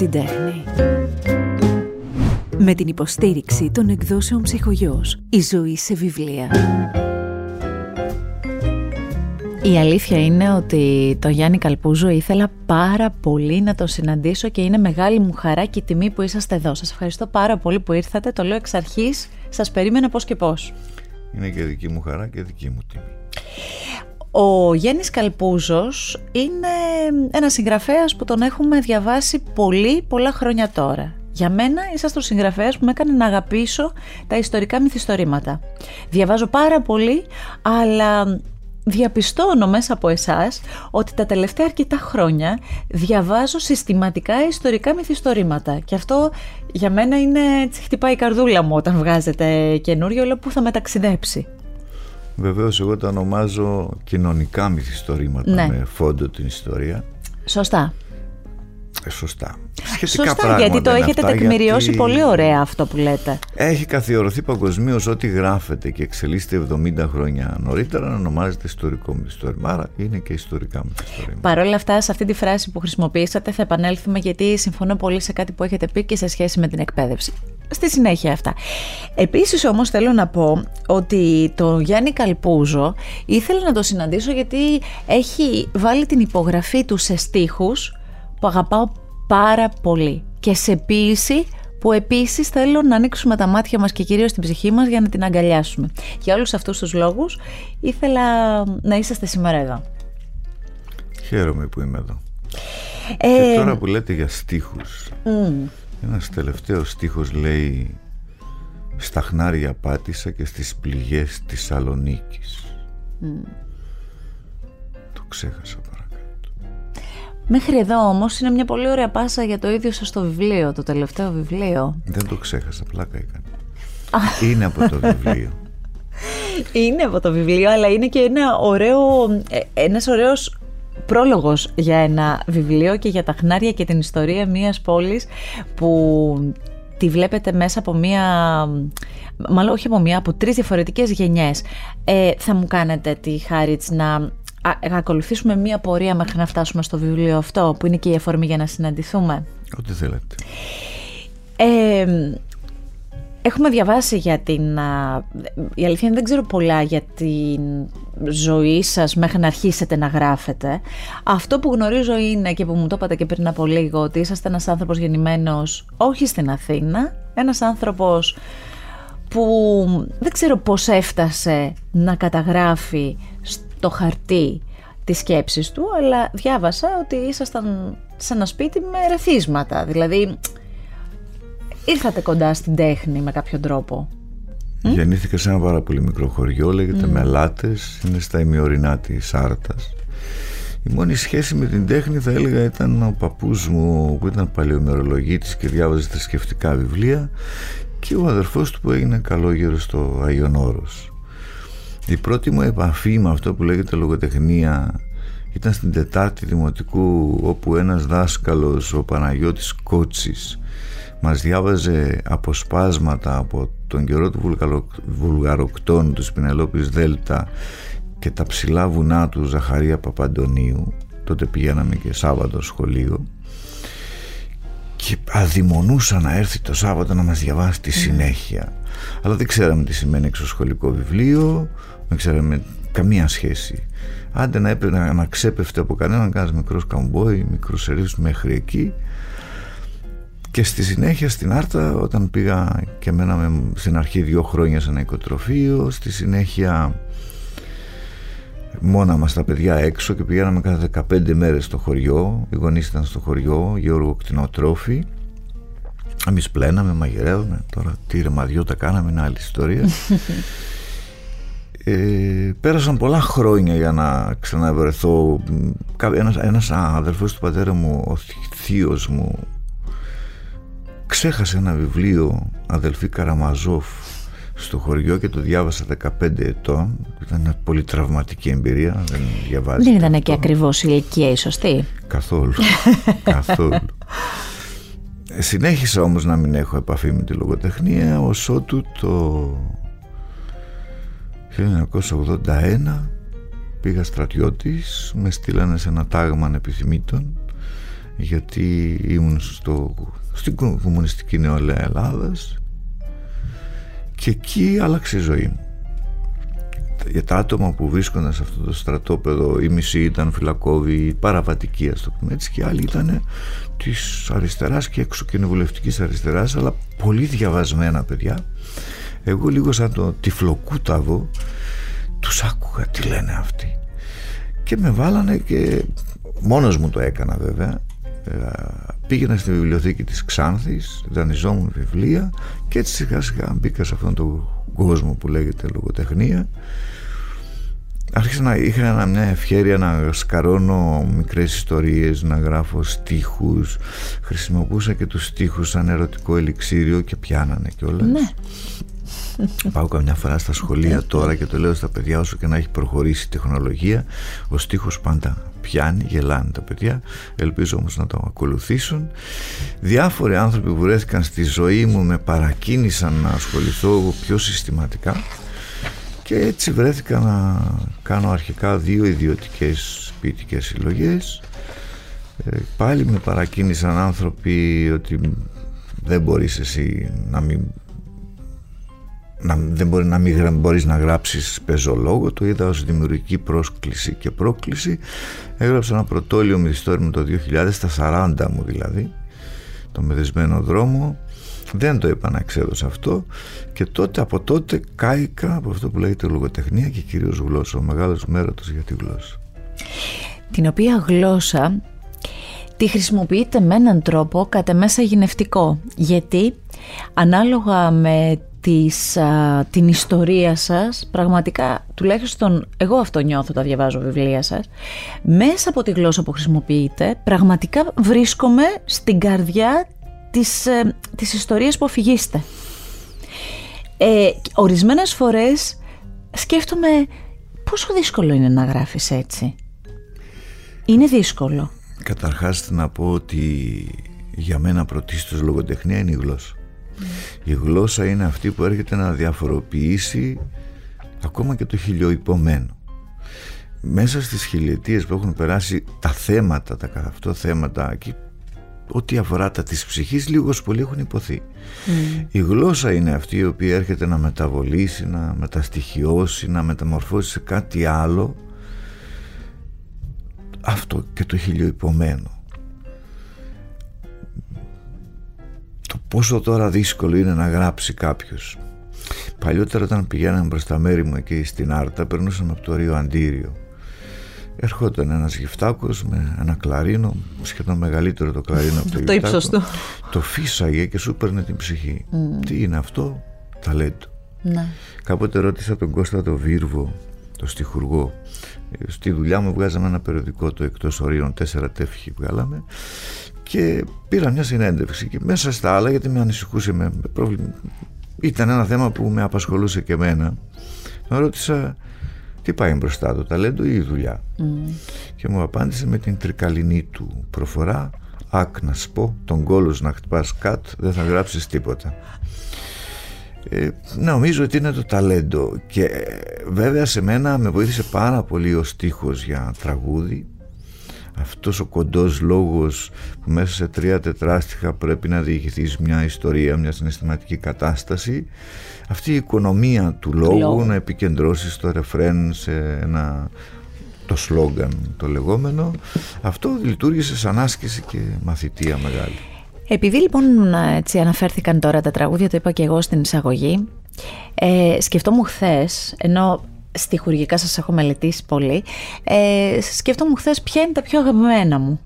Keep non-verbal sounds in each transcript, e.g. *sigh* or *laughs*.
την τέχνη. Με την υποστήριξη των εκδόσεων ψυχογιός. Η ζωή σε βιβλία. Η αλήθεια είναι ότι το Γιάννη Καλπούζο ήθελα πάρα πολύ να το συναντήσω και είναι μεγάλη μου χαρά και τιμή που είσαστε εδώ. Σας ευχαριστώ πάρα πολύ που ήρθατε. Το λέω εξ αρχής. Σας περίμενα πώς και πώς. Είναι και δική μου χαρά και δική μου τιμή. Ο Γέννης Καλπούζος είναι ένας συγγραφέας που τον έχουμε διαβάσει πολύ πολλά χρόνια τώρα. Για μένα είσαστε ο συγγραφέας που με έκανε να αγαπήσω τα ιστορικά μυθιστορήματα. Διαβάζω πάρα πολύ, αλλά διαπιστώνω μέσα από εσάς ότι τα τελευταία αρκετά χρόνια διαβάζω συστηματικά ιστορικά μυθιστορήματα και αυτό για μένα είναι έτσι χτυπάει η καρδούλα μου όταν βγάζετε καινούριο όλο που θα μεταξιδέψει. Βεβαίως εγώ τα ονομάζω κοινωνικά μυθιστορήματα ναι. με φόντο την ιστορία. Σωστά. Ε, σωστά. Σχετικά Σωστά, γιατί το έχετε τεκμηριώσει πολύ ωραία αυτό που λέτε. Έχει καθιερωθεί παγκοσμίως ότι γράφεται και εξελίσσεται 70 χρόνια νωρίτερα να ονομάζεται ιστορικό μυθιστόρημα. Άρα είναι και ιστορικά μυθιστόρημα. Παρ' όλα αυτά, σε αυτή τη φράση που χρησιμοποιήσατε θα επανέλθουμε γιατί συμφωνώ πολύ σε κάτι που έχετε πει και σε σχέση με την εκπαίδευση. Στη συνέχεια αυτά. Επίσης όμως θέλω να πω ότι το Γιάννη Καλπούζο ήθελα να το συναντήσω γιατί έχει βάλει την υπογραφή του σε στίχους που αγαπάω πάρα πολύ και σε ποίηση που επίσης θέλω να ανοίξουμε τα μάτια μας και κυρίως την ψυχή μας για να την αγκαλιάσουμε. Για όλους αυτούς τους λόγους ήθελα να είσαστε σήμερα εδώ. Χαίρομαι που είμαι εδώ. Ε... Και τώρα που λέτε για στίχους, mm. Ένας τελευταίος στίχος λέει «Στα χνάρια πάτησα και στις πληγές της Σαλονίκης». Mm. Το ξέχασα Μέχρι εδώ όμως είναι μια πολύ ωραία πάσα για το ίδιο σας το βιβλίο, το τελευταίο βιβλίο. Δεν το ξέχασα, πλάκα έκανε. είναι από το βιβλίο. *laughs* Είναι από το βιβλίο, αλλά είναι και ένα ωραίο, ε, ένας ωραίος πρόλογος για ένα βιβλίο και για τα χνάρια και την ιστορία μιας πόλης που τη βλέπετε μέσα από μία, μάλλον όχι από μία, από τρεις διαφορετικές γενιές. Ε, θα μου κάνετε τη χάρη να να ακολουθήσουμε μία πορεία μέχρι να φτάσουμε στο βιβλίο αυτό που είναι και η αφορμή για να συναντηθούμε. Ό,τι θέλετε. Ε, έχουμε διαβάσει για την... Η αλήθεια είναι δεν ξέρω πολλά για την ζωή σας μέχρι να αρχίσετε να γράφετε. Αυτό που γνωρίζω είναι και που μου το είπατε και πριν από λίγο ότι είσαστε ένας άνθρωπος γεννημένος όχι στην Αθήνα, ένας άνθρωπος που δεν ξέρω πώς έφτασε να καταγράφει το χαρτί της σκέψης του, αλλά διάβασα ότι ήσασταν σε ένα σπίτι με ρεθίσματα, δηλαδή ήρθατε κοντά στην τέχνη με κάποιο τρόπο. Γεννήθηκα σε ένα πάρα πολύ μικρό χωριό, λέγεται mm. Μελάτες, είναι στα ημιορεινά της Άρτας. Η μόνη σχέση με την τέχνη θα έλεγα ήταν ο παππούς μου που ήταν παλαιομερολογίτης και διάβαζε θρησκευτικά βιβλία και ο αδερφός του που έγινε καλόγερος στο Άγιον Όρος. Η πρώτη μου επαφή με αυτό που λέγεται λογοτεχνία ήταν στην Τετάρτη Δημοτικού όπου ένας δάσκαλος, ο Παναγιώτης Κότσης μας διάβαζε αποσπάσματα από τον καιρό του Βουλγαροκτών του Σπινελόπης Δέλτα και τα ψηλά βουνά του Ζαχαρία Παπαντονίου τότε πηγαίναμε και Σάββατο σχολείο και αδειμονούσα να έρθει το Σάββατο να μας διαβάσει τη συνέχεια αλλά δεν ξέραμε τι σημαίνει εξωσχολικό βιβλίο δεν ξέραμε καμία σχέση. Άντε να έπρεπε να ξέπεφτε από κανέναν κανένα μικρός καμπόι, μικρός σερίφ μέχρι εκεί. Και στη συνέχεια στην Άρτα όταν πήγα και μέναμε στην αρχή δύο χρόνια σε ένα οικοτροφείο, στη συνέχεια μόνα μας τα παιδιά έξω και πηγαίναμε κάθε 15 μέρες στο χωριό, οι γονείς ήταν στο χωριό, Γιώργο κτηνοτρόφι. Εμείς πλέναμε, μαγειρεύαμε, τώρα τι ρεμαδιώτα κάναμε, είναι άλλη ιστορία. *laughs* Ε, πέρασαν πολλά χρόνια για να ξαναβρεθώ ένας, ένας αδερφός του πατέρα μου ο θείος μου ξέχασε ένα βιβλίο αδελφή Καραμαζόφ στο χωριό και το διάβασα 15 ετών. Ήταν μια πολύ τραυματική εμπειρία δεν διαβάζει δεν ήταν και ακριβώς ηλικία η σωστή. Καθόλου *laughs* καθόλου. Συνέχισα όμως να μην έχω επαφή με τη λογοτεχνία ως ότου το 1981 πήγα στρατιώτης, με στείλανε σε ένα τάγμα ανεπιθυμήτων γιατί ήμουν στο, στην κομμουνιστική νεολαία Ελλάδας. Και εκεί άλλαξε η ζωή μου. Για τα άτομα που βρίσκονταν σε αυτό το στρατόπεδο η μισή ήταν φυλακόβοι παραβατικοί ας το πούμε έτσι και άλλοι ήταν της αριστεράς και εξωκοινοβουλευτικής αριστεράς αλλά πολύ διαβασμένα παιδιά. Εγώ λίγο σαν το τυφλοκούταβο τους άκουγα τι λένε αυτοί. Και με βάλανε και μόνος μου το έκανα βέβαια. ε, πήγαινα στη βιβλιοθήκη της Ξάνθης δανειζόμουν βιβλία και έτσι σιγά σιγά μπήκα σε αυτόν τον κόσμο που λέγεται λογοτεχνία. Άρχισα να είχα μια ευχαίρεια να σκαρώνω μικρές ιστορίες να γράφω στίχους. Χρησιμοποιούσα και τους στίχους σαν ερωτικό ελιξίριο και πιάνανε κιόλας. Ναι. Πάω καμιά φορά στα σχολεία τώρα και το λέω στα παιδιά όσο και να έχει προχωρήσει η τεχνολογία ο στίχος πάντα πιάνει, γελάνε τα παιδιά. Ελπίζω όμως να το ακολουθήσουν. Διάφοροι άνθρωποι που βρέθηκαν στη ζωή μου με παρακίνησαν να ασχοληθώ πιο συστηματικά και έτσι βρέθηκα να κάνω αρχικά δύο ιδιωτικές ποιητικές συλλογές. Ε, πάλι με παρακίνησαν άνθρωποι ότι δεν μπορείς εσύ να μην να, δεν μπορεί να μην μπορείς να γράψεις πεζολόγο το είδα ως δημιουργική πρόσκληση και πρόκληση. Έγραψα ένα πρωτόλιο μυθιστόρημα το 2000 στα 40 μου δηλαδή το μεδεσμένο δρόμο. Δεν το είπα να εξέδωσα αυτό. Και τότε από τότε κάηκα από αυτό που λέγεται λογοτεχνία και κυρίως γλώσσα. Ο μεγάλος μέρωτος για τη γλώσσα. Την οποία γλώσσα τη χρησιμοποιείτε με έναν τρόπο κατά μέσα γυνευτικό γιατί ανάλογα με της, την ιστορία σας. Πραγματικά τουλάχιστον εγώ αυτό νιώθω όταν διαβάζω βιβλία σας. Μέσα από τη γλώσσα που χρησιμοποιείτε πραγματικά βρίσκομαι στην καρδιά της, ε, της ιστορίας που αφηγείστε. Ε, ορισμένες φορές σκέφτομαι πόσο δύσκολο είναι να γράφεις έτσι. Είναι δύσκολο. Καταρχάς να πω ότι για μένα πρωτίστως λογοτεχνία είναι η γλώσσα η γλώσσα είναι αυτή που έρχεται να διαφοροποιήσει ακόμα και το χιλιοϊπωμένο. Μέσα στις χιλιετίες που έχουν περάσει τα θέματα, τα καθ' αυτό θέματα και ό,τι αφορά τα της ψυχής λίγος πολύ έχουν υποθεί. Mm. Η γλώσσα είναι αυτή η οποία έρχεται να μεταβολήσει, να μεταστοιχειώσει, να μεταμορφώσει σε κάτι άλλο αυτό και το χιλιοϊπωμένο. Το πόσο τώρα δύσκολο είναι να γράψει κάποιος. Παλιότερα όταν πηγαίναμε προς τα μέρη μου εκεί στην Άρτα περνούσαμε από το Ρίο Αντίριο. Ερχόταν ένας γυφτάκος με ένα κλαρίνο σχεδόν μεγαλύτερο το κλαρίνο από το, το ύψος του. Το φύσαγε και σου έπαιρνε την ψυχή. Τι είναι αυτό; Ταλέντο. Ναι. κάποτε ρώτησα τον Κώστα το Βίρβο το στιχουργό. Στη δουλειά μου βγάζαμε ένα περιοδικό το εκτός ορίων τέσσερα τεύχη βγάλαμε και πήρα μια συνέντευξη και μέσα στα άλλα γιατί με ανησυχούσε με πρόβλημα ήταν ένα θέμα που με απασχολούσε και εμένα. Τον ρώτησα τι πάει μπροστά το ταλέντο ή η δουλειά; Mm. και μου απάντησε με την τρικαλινή του προφορά άκ να πω τον κόλος να χτυπάς κατ δεν θα γράψεις τίποτα ε, νομίζω ότι είναι το ταλέντο. Και ε, βέβαια σε μένα με βοήθησε πάρα πολύ ο στίχος για τραγούδι. Αυτός ο κοντός λόγος που μέσα σε τρία τετράστιχα πρέπει να διηγηθείς μια ιστορία, μια συναισθηματική κατάσταση αυτή η οικονομία του λόγου, να επικεντρώσεις το ρεφρέν σε ένα το σλόγκαν το λεγόμενο αυτό λειτουργήσε σαν άσκηση και μαθητεία μεγάλη επειδή λοιπόν έτσι αναφέρθηκαν τώρα τα τραγούδια, το είπα και εγώ στην εισαγωγή, ε, σκεφτόμουν χθες, ενώ στιχουργικά σας έχω μελετήσει πολύ, ε, σκεφτόμουν χθες ποια είναι τα πιο αγαπημένα μου.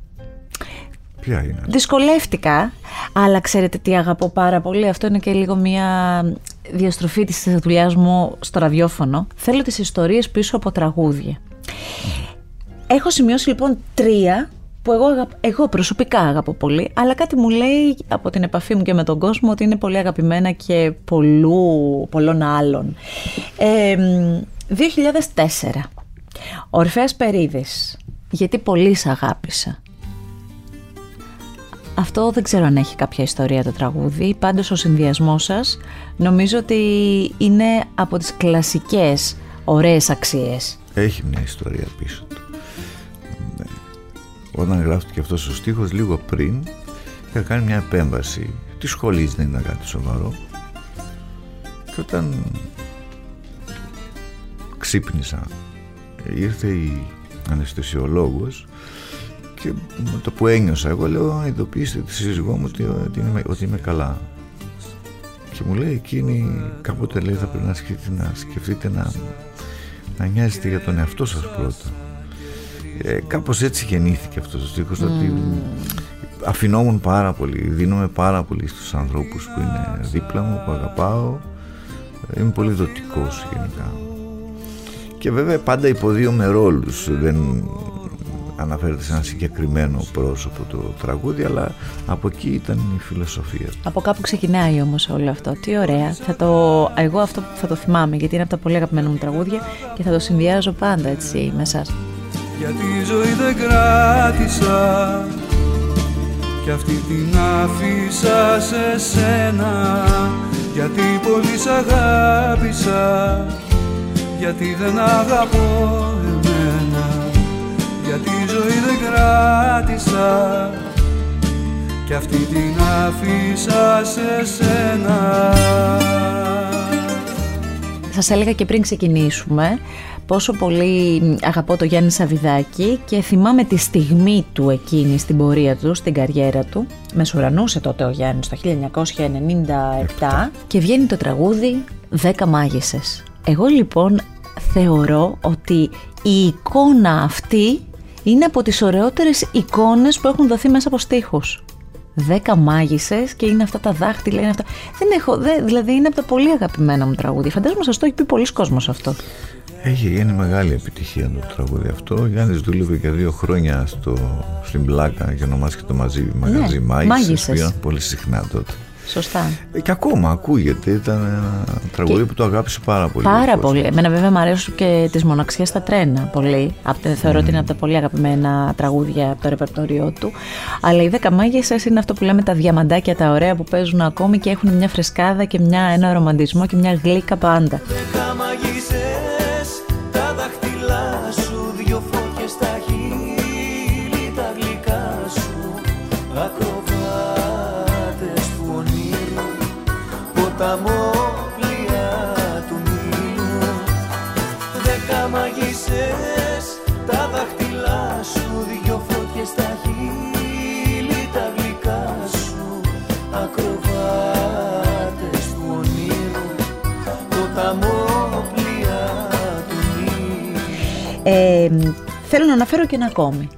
Ποια είναι; Δυσκολεύτηκα, αλλά ξέρετε τι αγαπώ πάρα πολύ. Αυτό είναι και λίγο μια διαστροφή της δουλειάς μου στο ραδιόφωνο. Θέλω τις ιστορίες πίσω από τραγούδια. Έχω σημειώσει λοιπόν τρία που εγώ, εγώ προσωπικά αγαπώ πολύ, αλλά κάτι μου λέει από την επαφή μου και με τον κόσμο ότι είναι πολύ αγαπημένα και πολλού, πολλών άλλων. Ε, 2004. Ορφέας Περίδης. Γιατί πολύ σ' αγάπησα. Αυτό δεν ξέρω αν έχει κάποια ιστορία το τραγούδι, πάντως ο συνδυασμός σας νομίζω ότι είναι από τις κλασικές ωραίες αξίες. Έχει μια ιστορία πίσω του. Ναι. Όταν γράφτηκε αυτός ο στίχος λίγο πριν είχα κάνει μια επέμβαση. Τη σχολή δεν ήταν κάτι σοβαρό. Και όταν ξύπνησα ήρθε η αναισθησιολόγος και με το που ένιωσα εγώ λέω ειδοποιήστε τη σύζυγό μου ότι, ότι, είμαι, ότι είμαι καλά και μου λέει εκείνη κάποτε λέει θα πρέπει να σκεφτείτε να, σκεφτείτε να, να νοιάζετε για τον εαυτό σας πρώτα ε, κάπως έτσι γεννήθηκε αυτός ο στίχος mm. ότι αφινόμουν πάρα πολύ δίνομαι πάρα πολύ στους ανθρώπους που είναι δίπλα μου που αγαπάω. Είμαι πολύ δοτικός γενικά. Και βέβαια πάντα υποδίωμαι ρόλους. Δεν αναφέρεται σε ένα συγκεκριμένο πρόσωπο το τραγούδι αλλά από εκεί ήταν η φιλοσοφία. Από κάπου ξεκινάει όμως όλο αυτό. Τι ωραία. Θα το, Εγώ αυτό θα το θυμάμαι γιατί είναι από τα πολύ αγαπημένα μου τραγούδια και θα το συνδυάζω πάντα έτσι με εσάς Γιατί η ζωή δεν κράτησα. Και αυτή την άφησα σε σένα. Γιατί πολύ σ' αγάπησα. Γιατί δεν αγαπώ γιατί η ζωή δεν κράτησα. Και αυτή την άφησα σε σένα. Σας έλεγα και πριν ξεκινήσουμε πόσο πολύ αγαπώ το Γιάννη Σαβιδάκη και θυμάμαι τη στιγμή του εκείνη στην πορεία του, στην καριέρα του. Μεσουρανούσε τότε ο Γιάννης το 1997 και βγαίνει το τραγούδι «Δέκα μάγισσες». Εγώ λοιπόν θεωρώ ότι η εικόνα αυτή είναι από τις ωραιότερες εικόνες που έχουν δοθεί μέσα από στίχους. Δέκα μάγισσες και είναι αυτά τα δάχτυλα, είναι αυτά. Δεν έχω, δε, δηλαδή είναι από τα πολύ αγαπημένα μου τραγούδια. Φαντάζομαι σας το έχει πει πολλοί κόσμος αυτό. Έχει γίνει μεγάλη επιτυχία το τραγούδι αυτό. Ο Γιάννης δούλευε για δύο χρόνια στο, στην Πλάκα και ονομάστηκε το μαζί, μαγαζί ναι, Μάγισσες. Πολύ συχνά τότε. Σωστά. Ε, και ακόμα ακούγεται. Ήταν ένα τραγούδι που το αγάπησε πάρα πολύ. Πάρα πολύ. Εμένα βέβαια μου αρέσουν και τις μοναξιές στα τρένα πολύ. Θεωρώ ότι είναι από τα πολύ αγαπημένα τραγούδια από το ρεπερτόριό του. Αλλά οι δέκα μάγισσες είναι αυτό που λέμε τα διαμαντάκια τα ωραία που παίζουν ακόμη και έχουν μια φρεσκάδα και μια, ένα ρομαντισμό και μια γλύκα πάντα. τα μόπλια του Νείλου Δέκα μαγισσές, τα δάχτυλά σου Δυο φώτιες στα χείλη, τα γλυκά σου Ακροβάτες του ονείρου. Το ταμόπλια του Νείλου ε, Θέλω να αναφέρω και ένα ακόμη.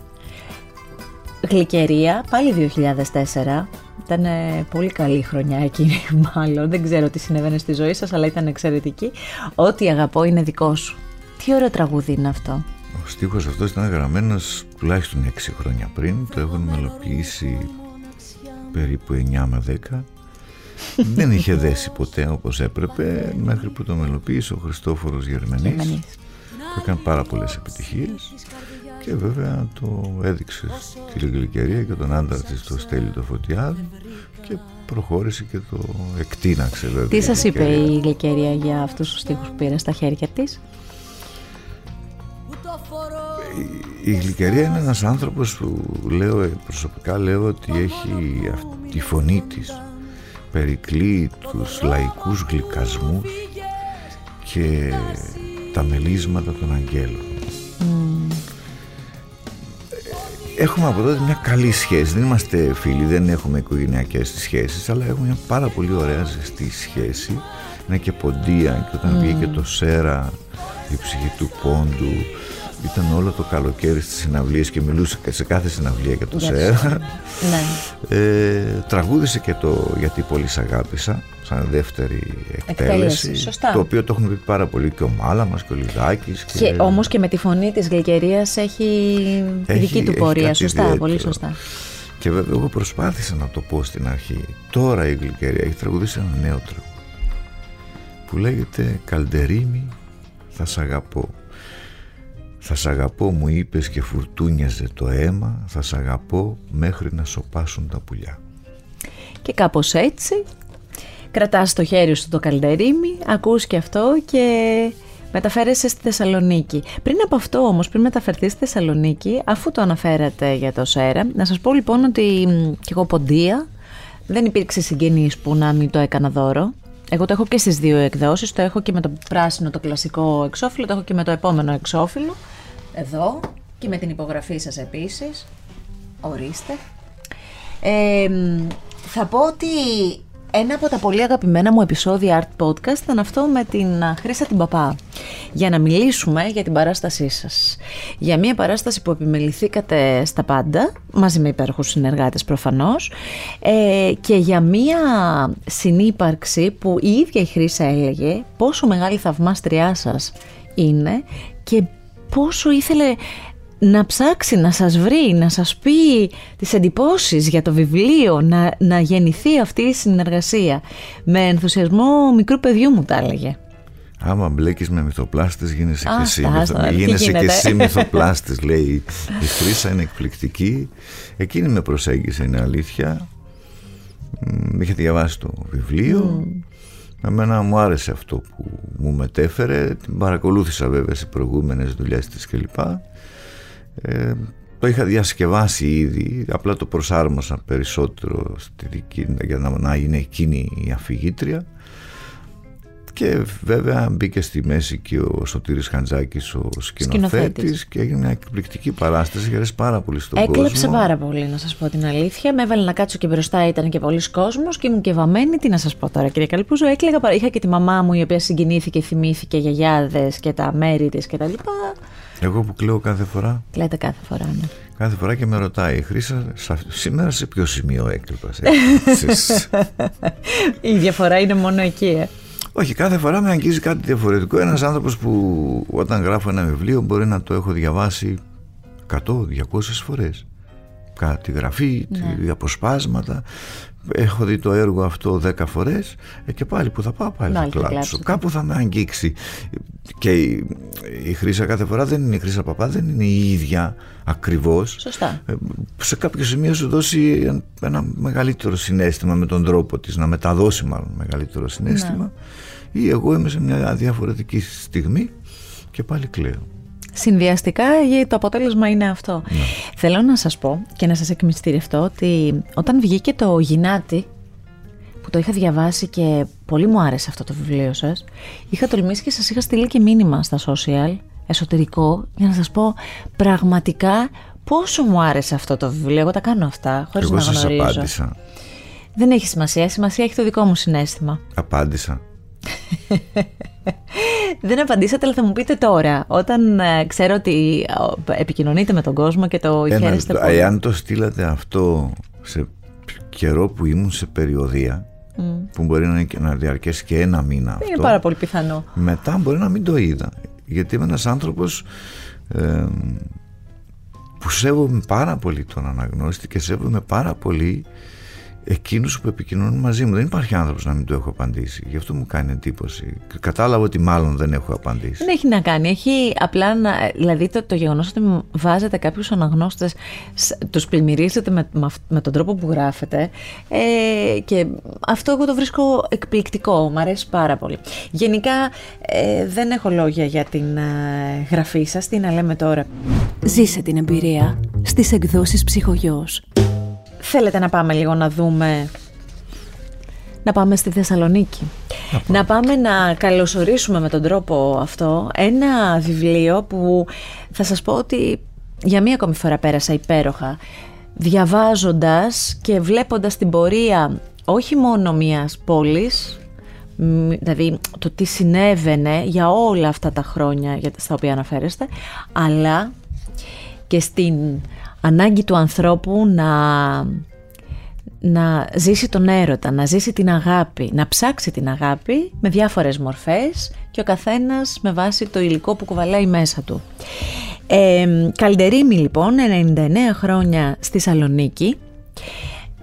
Γλυκερία, πάλι 2004 ήταν πολύ καλή χρονιά εκείνη, *laughs* μάλλον. Δεν ξέρω τι συνέβαινε στη ζωή σας, αλλά ήταν εξαιρετική. Ό,τι αγαπώ είναι δικό σου. Τι ωραίο τραγούδι είναι αυτό; Ο στίχος αυτός ήταν γραμμένος τουλάχιστον 6 χρόνια πριν. Το έχουν μελοποιήσει περίπου 9 με 10. *laughs* Δεν είχε δέσει ποτέ όπως έπρεπε μέχρι που το μελοποίησε ο Χριστόφορος Γερμανής που έκανε πάρα πολλές επιτυχίες και βέβαια το έδειξε στη Γλυκερία και τον άντρα της το Στέλι το Φωτιάδη και προχώρησε και το εκτείναξε βέβαια. Τι σας είπε η Γλυκερία για αυτούς τους στίχους που πήρε στα χέρια της; Η, η Γλυκερία είναι ένας άνθρωπος που λέω προσωπικά λέω ότι έχει αυτή τη φωνή της περικλεί τους λαϊκούς γλυκασμούς και τα μελίσματα των αγγέλων έχουμε από τότε μια καλή σχέση. Δεν είμαστε φίλοι, δεν έχουμε οικογενειακές σχέσεις, αλλά έχουμε μια πάρα πολύ ωραία ζεστή σχέση. Είναι και ποντία και όταν mm. βγήκε το Σέρα, η ψυχή του πόντου, ήταν όλο το καλοκαίρι στις συναυλίες και μιλούσε σε κάθε συναυλία για το Σέρα. Ναι. Ε, τραγούδισε και το «Γιατί πολύ σ' αγάπησα» σαν δεύτερη εκτέλεση, το οποίο το έχουν πει πάρα πολύ και ο Μάλαμας και ο Λιδάκης και, και όμως και με τη φωνή της Γλυκερίας έχει, έχει δική του πορεία σωστά, πολύ σωστά. Και βέβαια εγώ προσπάθησα να το πω στην αρχή. Τώρα η Γλυκερία έχει τραγουδήσει ένα νέο τραγούδι που λέγεται «Καλντερίμι θα σ' αγαπώ» Θα σ' αγαπώ μου είπες και φουρτούνιαζε το αίμα Θα σ' αγαπώ μέχρι να σοπάσουν τα πουλιά Και κάπως έτσι Κρατάς το χέρι σου το καλντερίμι Ακούς και αυτό και μεταφέρεσαι στη Θεσσαλονίκη. Πριν από αυτό όμως, πριν μεταφερθείς στη Θεσσαλονίκη, αφού το αναφέρατε για το ΣΕΡΑ, να σας πω λοιπόν ότι μ, κι εγώ ποντία, δεν υπήρξε συγγενής που να μην το έκανα δώρο. Εγώ το έχω και στις δύο εκδόσεις, το έχω και με το πράσινο το κλασικό εξώφυλλο, το έχω και με το επόμενο εξώφυλλο, εδώ και με την υπογραφή σας επίσης. Ορίστε. Ε, μ, θα πω ότι ένα από τα πολύ αγαπημένα μου επεισόδια Art Podcast ήταν αυτό με την α, Χρύσα την Παπά. Για να μιλήσουμε για την παράστασή σας. Για μια παράσταση που επιμεληθήκατε στα πάντα, μαζί με υπέροχους συνεργάτες προφανώς, ε, και για μια συνύπαρξη που η ίδια η Χρύσα έλεγε πόσο μεγάλη θαυμάστριά σας είναι και πόσο ήθελε να ψάξει, να σας βρει, να σας πει τις εντυπώσεις για το βιβλίο, να, να γεννηθεί αυτή η συνεργασία. Με ενθουσιασμό μικρού παιδιού μου τα έλεγε. Άμα μπλέκεις με μυθοπλάστες γίνεσαι και Άστα, εσύ, άστα, μυθο- τι γίνεσαι και γίνεται. εσύ μυθοπλάστης λέει η Χρύσα είναι εκπληκτική εκείνη με προσέγγισε είναι αλήθεια Μ, είχε διαβάσει το βιβλίο Εμένα μου άρεσε αυτό που μου μετέφερε την παρακολούθησα βέβαια σε προηγούμενες δουλειές της κλπ ε, το είχα διασκευάσει ήδη απλά το προσάρμοσα περισσότερο στη δική, για να, να είναι εκείνη η αφηγήτρια και βέβαια μπήκε στη μέση και ο Σωτήρης Χαντζάκης ο σκηνοθέτης, Σκηνοθέτης. και έγινε μια εκπληκτική παράσταση και αρέσει πάρα πολύ στον Έκλεψε κόσμο. πάρα πολύ, να σας πω την αλήθεια. Με έβαλε να κάτσω και μπροστά, ήταν και πολλοί κόσμος και ήμουν και βαμμένη. Τι να σας πω τώρα, κύριε Καλπούζο. Έκλαιγα πάρα. Είχα και τη μαμά μου η οποία συγκινήθηκε, θυμήθηκε γιαγιάδες και τα μέρη της κτλ. Εγώ που κλαίω κάθε φορά Λέτε κάθε φορά, ναι. Κάθε φορά και με ρωτάει η Χρύσα «Σα- σήμερα σε ποιο σημείο έκλειπας Εσείς;» *laughs* Η διαφορά είναι μόνο εκεί, ε. Όχι, κάθε φορά με αγγίζει κάτι διαφορετικό. Ένας άνθρωπος που όταν γράφω ένα βιβλίο μπορεί να το έχω διαβάσει 100-200 φορές. Κατά τη γραφή, τη αποσπάσματα. Έχω δει το έργο αυτό 10 φορές ε, και πάλι που θα πάω πάλι Πάλι θα θα κλάψω. κλάψετε. Κάπου θα με αγγίξει. Και η, η Χρύσα κάθε φορά δεν είναι η Χρύσα Παπά, δεν είναι η ίδια ακριβώς. Σωστά. Ε, σε κάποιο σημείο σου δώσει ένα- ένα μεγαλύτερο συνέστημα με τον τρόπο της, να μεταδώσει μάλλον μεγαλύτερο συνέστημα ή εγώ είμαι σε μια διαφορετική στιγμή και πάλι κλαίω. Συνδυαστικά ε, το αποτέλεσμα είναι αυτό. Θέλω να σας πω και να σας εκμυστηρευτώ ότι όταν βγήκε το Γινάτι που το είχα διαβάσει και πολύ μου άρεσε αυτό το βιβλίο σας είχα τολμήσει και σας είχα στείλει και μήνυμα στα social εσωτερικό για να σας πω πραγματικά πόσο μου άρεσε αυτό το βιβλίο εγώ τα κάνω αυτά χωρίς εγώ να σας γνωρίζω απάντησα. δεν έχει σημασία, σημασία έχει το δικό μου συνέστημα Απάντησα. *laughs* Δεν απαντήσατε, αλλά θα μου πείτε τώρα, όταν ε, ξέρω ότι ε, επικοινωνείτε με τον κόσμο και το Ένα χαίρεστε λεπτό. πολύ. Εάν το στείλατε αυτό σε καιρό που ήμουν σε περιοδία που μπορεί να, είναι και- να διαρκέσει και ένα μήνα αυτό Είναι πάρα πολύ πιθανό. μετά μπορεί να μην το είδα γιατί είμαι ένας άνθρωπος ε, που σέβομαι πάρα πολύ τον αναγνώστη και σέβομαι πάρα πολύ εκείνους που επικοινωνούν μαζί μου δεν υπάρχει άνθρωπος να μην του έχω απαντήσει γι' αυτό μου κάνει εντύπωση Και κατάλαβα ότι μάλλον δεν έχω απαντήσει Δεν έχει να κάνει. Έχει απλά να. Δηλαδή το, το γεγονός ότι βάζετε κάποιους αναγνώστες, τους πλημμυρίζετε με, με, αυ- με τον τρόπο που γράφετε. Ε, και αυτό εγώ το βρίσκω εκπληκτικό. Μ' αρέσει πάρα πολύ. Γενικά ε, δεν έχω λόγια για την ε, γραφή σας. Τι να λέμε τώρα. Ζήσε την εμπειρία στις εκδόσεις ψυχογιός. Θέλετε να πάμε λίγο να δούμε. Να πάμε στη Θεσσαλονίκη. Να πάμε να καλωσορίσουμε με τον τρόπο αυτό ένα βιβλίο που θα σας πω ότι για μία ακόμη φορά πέρασα υπέροχα διαβάζοντας και βλέποντας την πορεία όχι μόνο μιας πόλης μ, δηλαδή το τι συνέβαινε για όλα αυτά τα χρόνια για- στα οποία αναφέρεστε αλλά και στην ανάγκη του ανθρώπου να, να ζήσει τον έρωτα, να ζήσει την αγάπη, να ψάξει την αγάπη με διάφορες μορφές και ο καθένας με βάση το υλικό που κουβαλάει μέσα του. Ε, Καλντερίμη λοιπόν, 99 χρόνια στη Σαλονίκη.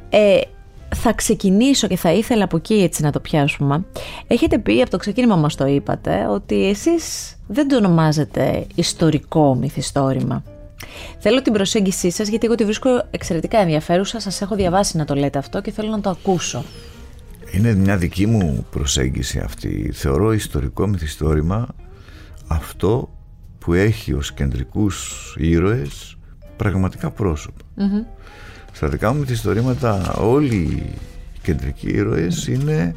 Ε, θα ξεκινήσω και θα ήθελα από εκεί έτσι να το πιάσουμε. Έχετε πει, από το ξεκίνημα μας το είπατε, ότι εσείς δεν το ονομάζετε ιστορικό μυθιστόρημα. Θέλω την προσέγγισή σας γιατί εγώ τη βρίσκω εξαιρετικά ενδιαφέρουσα. Σας έχω διαβάσει να το λέτε αυτό και θέλω να το ακούσω. Είναι μια δική μου προσέγγιση αυτή. Θεωρώ ιστορικό μυθιστόρημα αυτό που έχει ως κεντρικούς ήρωες πραγματικά πρόσωπα. Στα δικά μου ιστορήματα όλοι οι κεντρικοί ήρωες είναι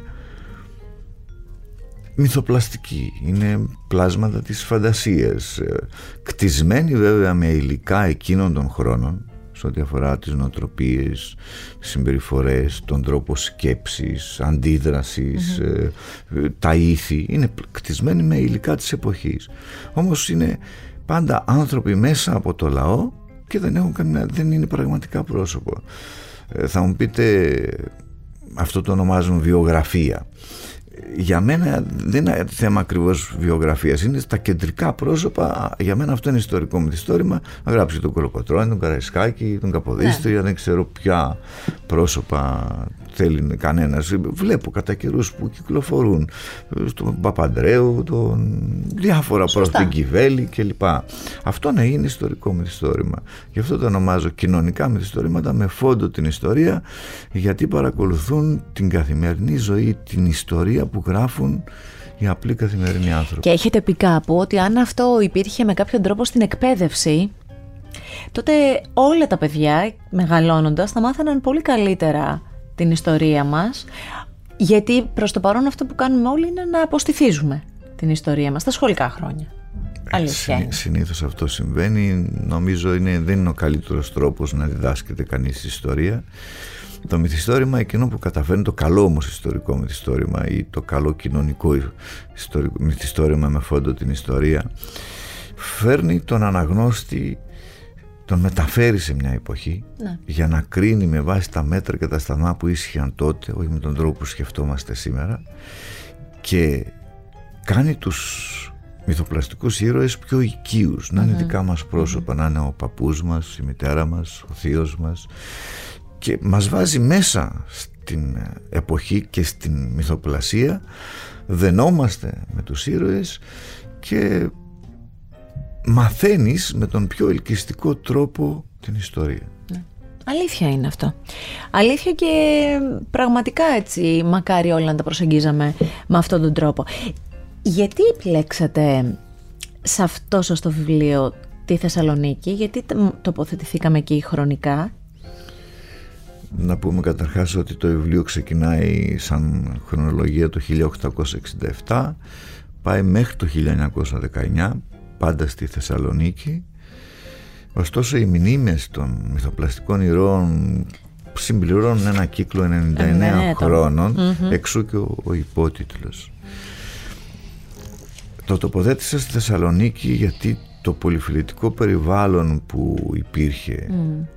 μυθοπλαστικοί, είναι πλάσματα της φαντασίας, ε, κτισμένοι βέβαια με υλικά εκείνων των χρόνων, σε ό,τι αφορά τις νοοτροπίες, τις συμπεριφορές, τον τρόπο σκέψης, αντίδρασης, ε, τα ήθη. Είναι κτισμένοι με υλικά της εποχής. Όμως είναι πάντα άνθρωποι μέσα από το λαό και δεν, έχουν καμιά, δεν είναι πραγματικά πρόσωπο. Ε, θα μου πείτε, αυτό το ονομάζουν βιογραφία για μένα δεν είναι θέμα ακριβώς βιογραφίας. Είναι στα κεντρικά πρόσωπα. Για μένα αυτό είναι ιστορικό μυθιστόρημα. Να γράψει τον Κολοκοτρόνη, τον Καραϊσκάκη, τον Καποδίστρια, ναι. δεν ξέρω ποια πρόσωπα θέλει κανένας. Βλέπω κατά καιρούς που κυκλοφορούν τον Παπαντρέου, τον διάφορα προς την Κιβέλη κλπ. Αυτό να είναι ιστορικό μυθιστόρημα. Γι' αυτό το ονομάζω κοινωνικά μυθιστορήματα με φόντο την ιστορία, γιατί παρακολουθούν την καθημερινή ζωή, την ιστορία που γράφουν οι απλοί καθημερινοί άνθρωποι. Και έχετε πει κάπου ότι αν αυτό υπήρχε με κάποιον τρόπο στην εκπαίδευση, τότε όλα τα παιδιά μεγαλώνοντας θα μάθαιναν πολύ καλύτερα την ιστορία μας, γιατί προς το παρόν αυτό που κάνουμε όλοι είναι να αποστηθίζουμε την ιστορία μας στα σχολικά χρόνια. Αλήθεια συνήθως αυτό συμβαίνει. Νομίζω είναι, δεν είναι ο καλύτερος τρόπος να διδάσκεται κανείς ιστορία. Το μυθιστόρημα εκείνο που καταφέρνει το καλό όμως ιστορικό μυθιστόρημα ή το καλό κοινωνικό ιστορικό, μυθιστόρημα με φόντο την ιστορία φέρνει τον αναγνώστη τον μεταφέρει σε μια εποχή ναι. για να κρίνει με βάση τα μέτρα και τα σταθμά που ίσχυαν τότε όχι με τον τρόπο που σκεφτόμαστε σήμερα και κάνει τους μυθοπλαστικούς ήρωες πιο οικείους. Να είναι δικά μας προσωπα να είναι ο παππούς μας, η μητέρα μας, ο θείος μας. Και μας βάζει μέσα στην εποχή και στην μυθοπλασία δενόμαστε με τους ήρωες και μαθαίνεις με τον πιο ελκυστικό τρόπο την ιστορία. Ναι. Αλήθεια είναι αυτό. Αλήθεια και πραγματικά έτσι μακάρι όλα να τα προσεγγίζαμε με αυτόν τον τρόπο. Γιατί επιλέξατε σε αυτό σας το βιβλίο τη Θεσσαλονίκη, γιατί τοποθετηθήκαμε εκεί χρονικά; Να πούμε καταρχάς ότι το βιβλίο ξεκινάει σαν χρονολογία το 1867 πάει μέχρι το 1919 πάντα στη Θεσσαλονίκη. Ωστόσο οι μνήμες των μυθοπλαστικών ηρώων συμπληρώνουν ένα κύκλο 99 χρονων εξού και ο, ο υπότιτλος. Το τοποθέτησα στη Θεσσαλονίκη γιατί το πολυφιλετικό περιβάλλον που υπήρχε.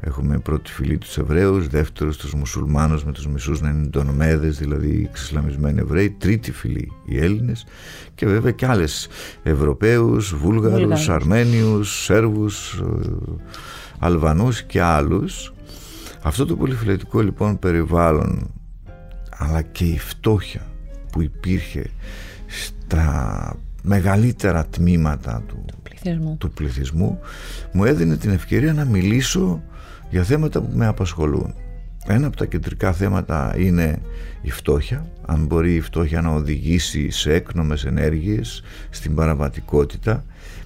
Έχουμε πρώτη φυλή τους Εβραίους δεύτερος τους μουσουλμάνους με τους μισούς να είναι τονομέδες δηλαδή εξισλαμισμένοι Εβραίοι τρίτη φυλή οι Έλληνες και βέβαια και άλλες Ευρωπαίους, Βούλγαρους, Αρμένιους, Σέρβους ε, Αλβανούς και άλλους. Αυτό το πολυφιλετικό λοιπόν περιβάλλον αλλά και η φτώχεια που υπήρχε στα μεγαλύτερα τμήματα του πληθυσμού. του πληθυσμού μου έδινε την ευκαιρία να μιλήσω για θέματα που με απασχολούν. Ένα από τα κεντρικά θέματα είναι η φτώχεια, αν μπορεί η φτώχεια να οδηγήσει σε έκνομες ενέργειες, στην παραβατικότητα,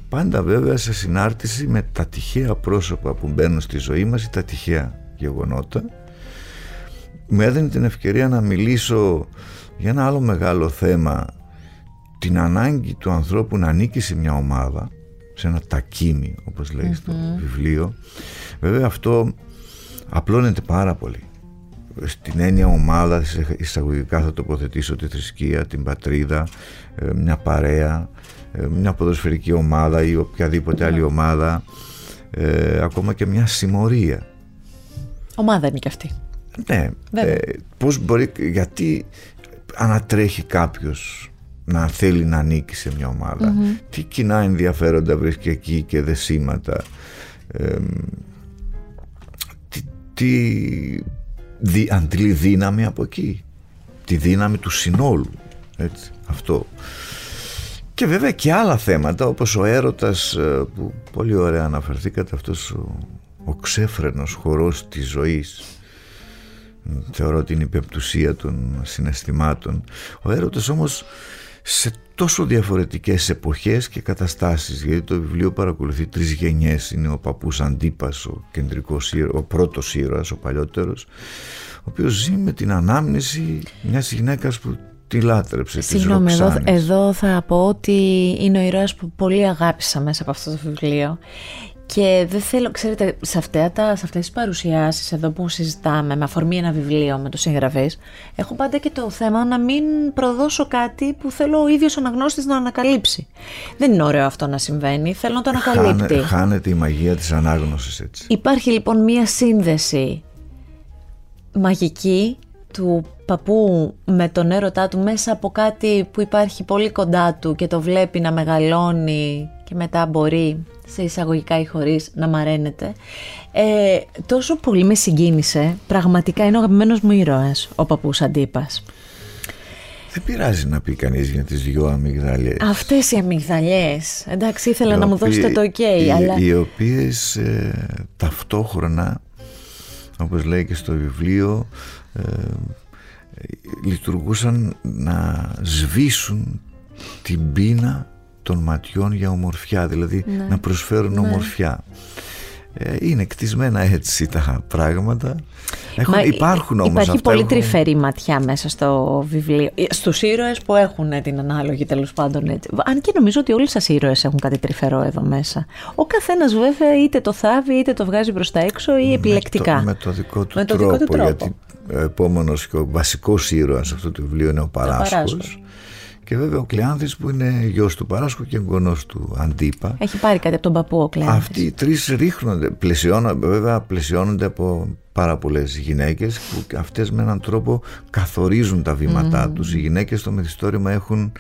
πάντα βέβαια σε συνάρτηση με τα τυχαία πρόσωπα που μπαίνουν στη ζωή μας ή τα τυχαία γεγονότα. Μου έδινε την ευκαιρία να μιλήσω για ένα άλλο μεγάλο θέμα, την ανάγκη του ανθρώπου να ανήκει σε μια ομάδα σε ένα τακίμι όπως λέει στο βιβλίο. Βέβαια αυτό απλώνεται πάρα πολύ. Στην έννοια ομάδα εισαγωγικά θα τοποθετήσω τη θρησκεία, την πατρίδα ε, μια παρέα ε, μια ποδοσφαιρική ομάδα ή οποιαδήποτε άλλη ομάδα ε, ακόμα και μια συμμορία. Ομάδα είναι και αυτή. Ναι, ε, πώς μπορεί, γιατί ανατρέχει κάποιος να θέλει να ανήκει σε μια ομαδα Τι κοινά ενδιαφέροντα βρίσκει εκεί και δεσίματα. τι, τι δι, αντλεί δύναμη από εκεί. Τη δύναμη του συνόλου. Έτσι, αυτό. Και βέβαια και άλλα θέματα όπως ο έρωτας ε, που πολύ ωραία αναφερθήκατε αυτός ο, ο ξέφρενος χορός της ζωής θεωρώ την υπεπτουσία των συναισθημάτων ο έρωτας όμως σε τόσο διαφορετικές εποχές και καταστάσεις. Γιατί το βιβλίο παρακολουθεί τρεις γενιές. Είναι ο παππούς Αντίπας ο κεντρικός ήρωας, ο πρώτος ήρωας ο παλιότερος ο οποίος ζει με την ανάμνηση μιας γυναίκας που τη λάτρεψε Συγγνώμη, της εδώ, Ροξάνης. εδώ θα πω ότι είναι ο ήρωας που πολύ αγάπησα μέσα από αυτό το βιβλίο και δεν θέλω, ξέρετε, σε, αυτά τα, σε αυτές τις παρουσιάσεις εδώ που συζητάμε με αφορμή ένα βιβλίο με το συγγραφής έχω πάντα και το θέμα να μην προδώσω κάτι που θέλω ο ίδιος ο αναγνώστης να ανακαλύψει. Δεν είναι ωραίο αυτό να συμβαίνει, θέλω να το ανακαλύπτει. Χάνε, χάνεται η μαγεία της ανάγνωσης έτσι Υπάρχει λοιπόν μία σύνδεση μαγική του παππού με τον έρωτά του μέσα από κάτι που υπάρχει πολύ κοντά του και το βλέπει να μεγαλώνει και μετά μπορεί σε εισαγωγικά ή χωρίς να μαραίνεται. Ε, τόσο πολύ με συγκίνησε, πραγματικά είναι ο αγαπημένος μου ήρωας, ο παππούς Αντίπας. δεν πειράζει να πει κανείς για τις δυο αμυγδαλιές Αυτές οι αμυγδαλιές, εντάξει ήθελα οι να μου οποίοι- δώσετε το ok, οι, αλλά... οι οποίες ε, ταυτόχρονα όπως λέει και στο βιβλίο ε, λειτουργούσαν να σβήσουν την πείνα των ματιών για ομορφιά δηλαδή Ναι. να προσφέρουν ομορφιά ε, είναι κτισμένα έτσι τα πράγματα Έχουν, Μα υπάρχουν όμως Υπάρχει αυτά πολύ έχουν- τρυφερή ματιά μέσα στο βιβλίο. Ε, Στους ήρωες που έχουν την ανάλογη τέλος πάντων έτσι. Αν και νομίζω ότι όλοι σας οι ήρωες έχουν κάτι τρυφερό εδώ μέσα. Ο καθένας βέβαια είτε το θάβει είτε το βγάζει προς τα έξω ή επιλεκτικά. Με το, με το δικό του Με το τρόπο, δικό του τρόπο. γιατί ο επόμενος και ο βασικός ήρωας αυτού του βιβλίου είναι ο Παράσχος Παράσχος. Και βέβαια ο Κλεάνθης που είναι γιος του Παράσχου και εγγονός του Αντίπα. Έχει πάρει κάτι από τον παππού ο Κλέαντης. αυτοί οι τρεις ρίχνονται πλαισιώνονται, βέβαια πλαισιώνονται από πάρα πολλές γυναίκες που αυτές με έναν τρόπο καθορίζουν τα βήματά τους. Οι γυναίκες στο μυθιστόρημα έχουν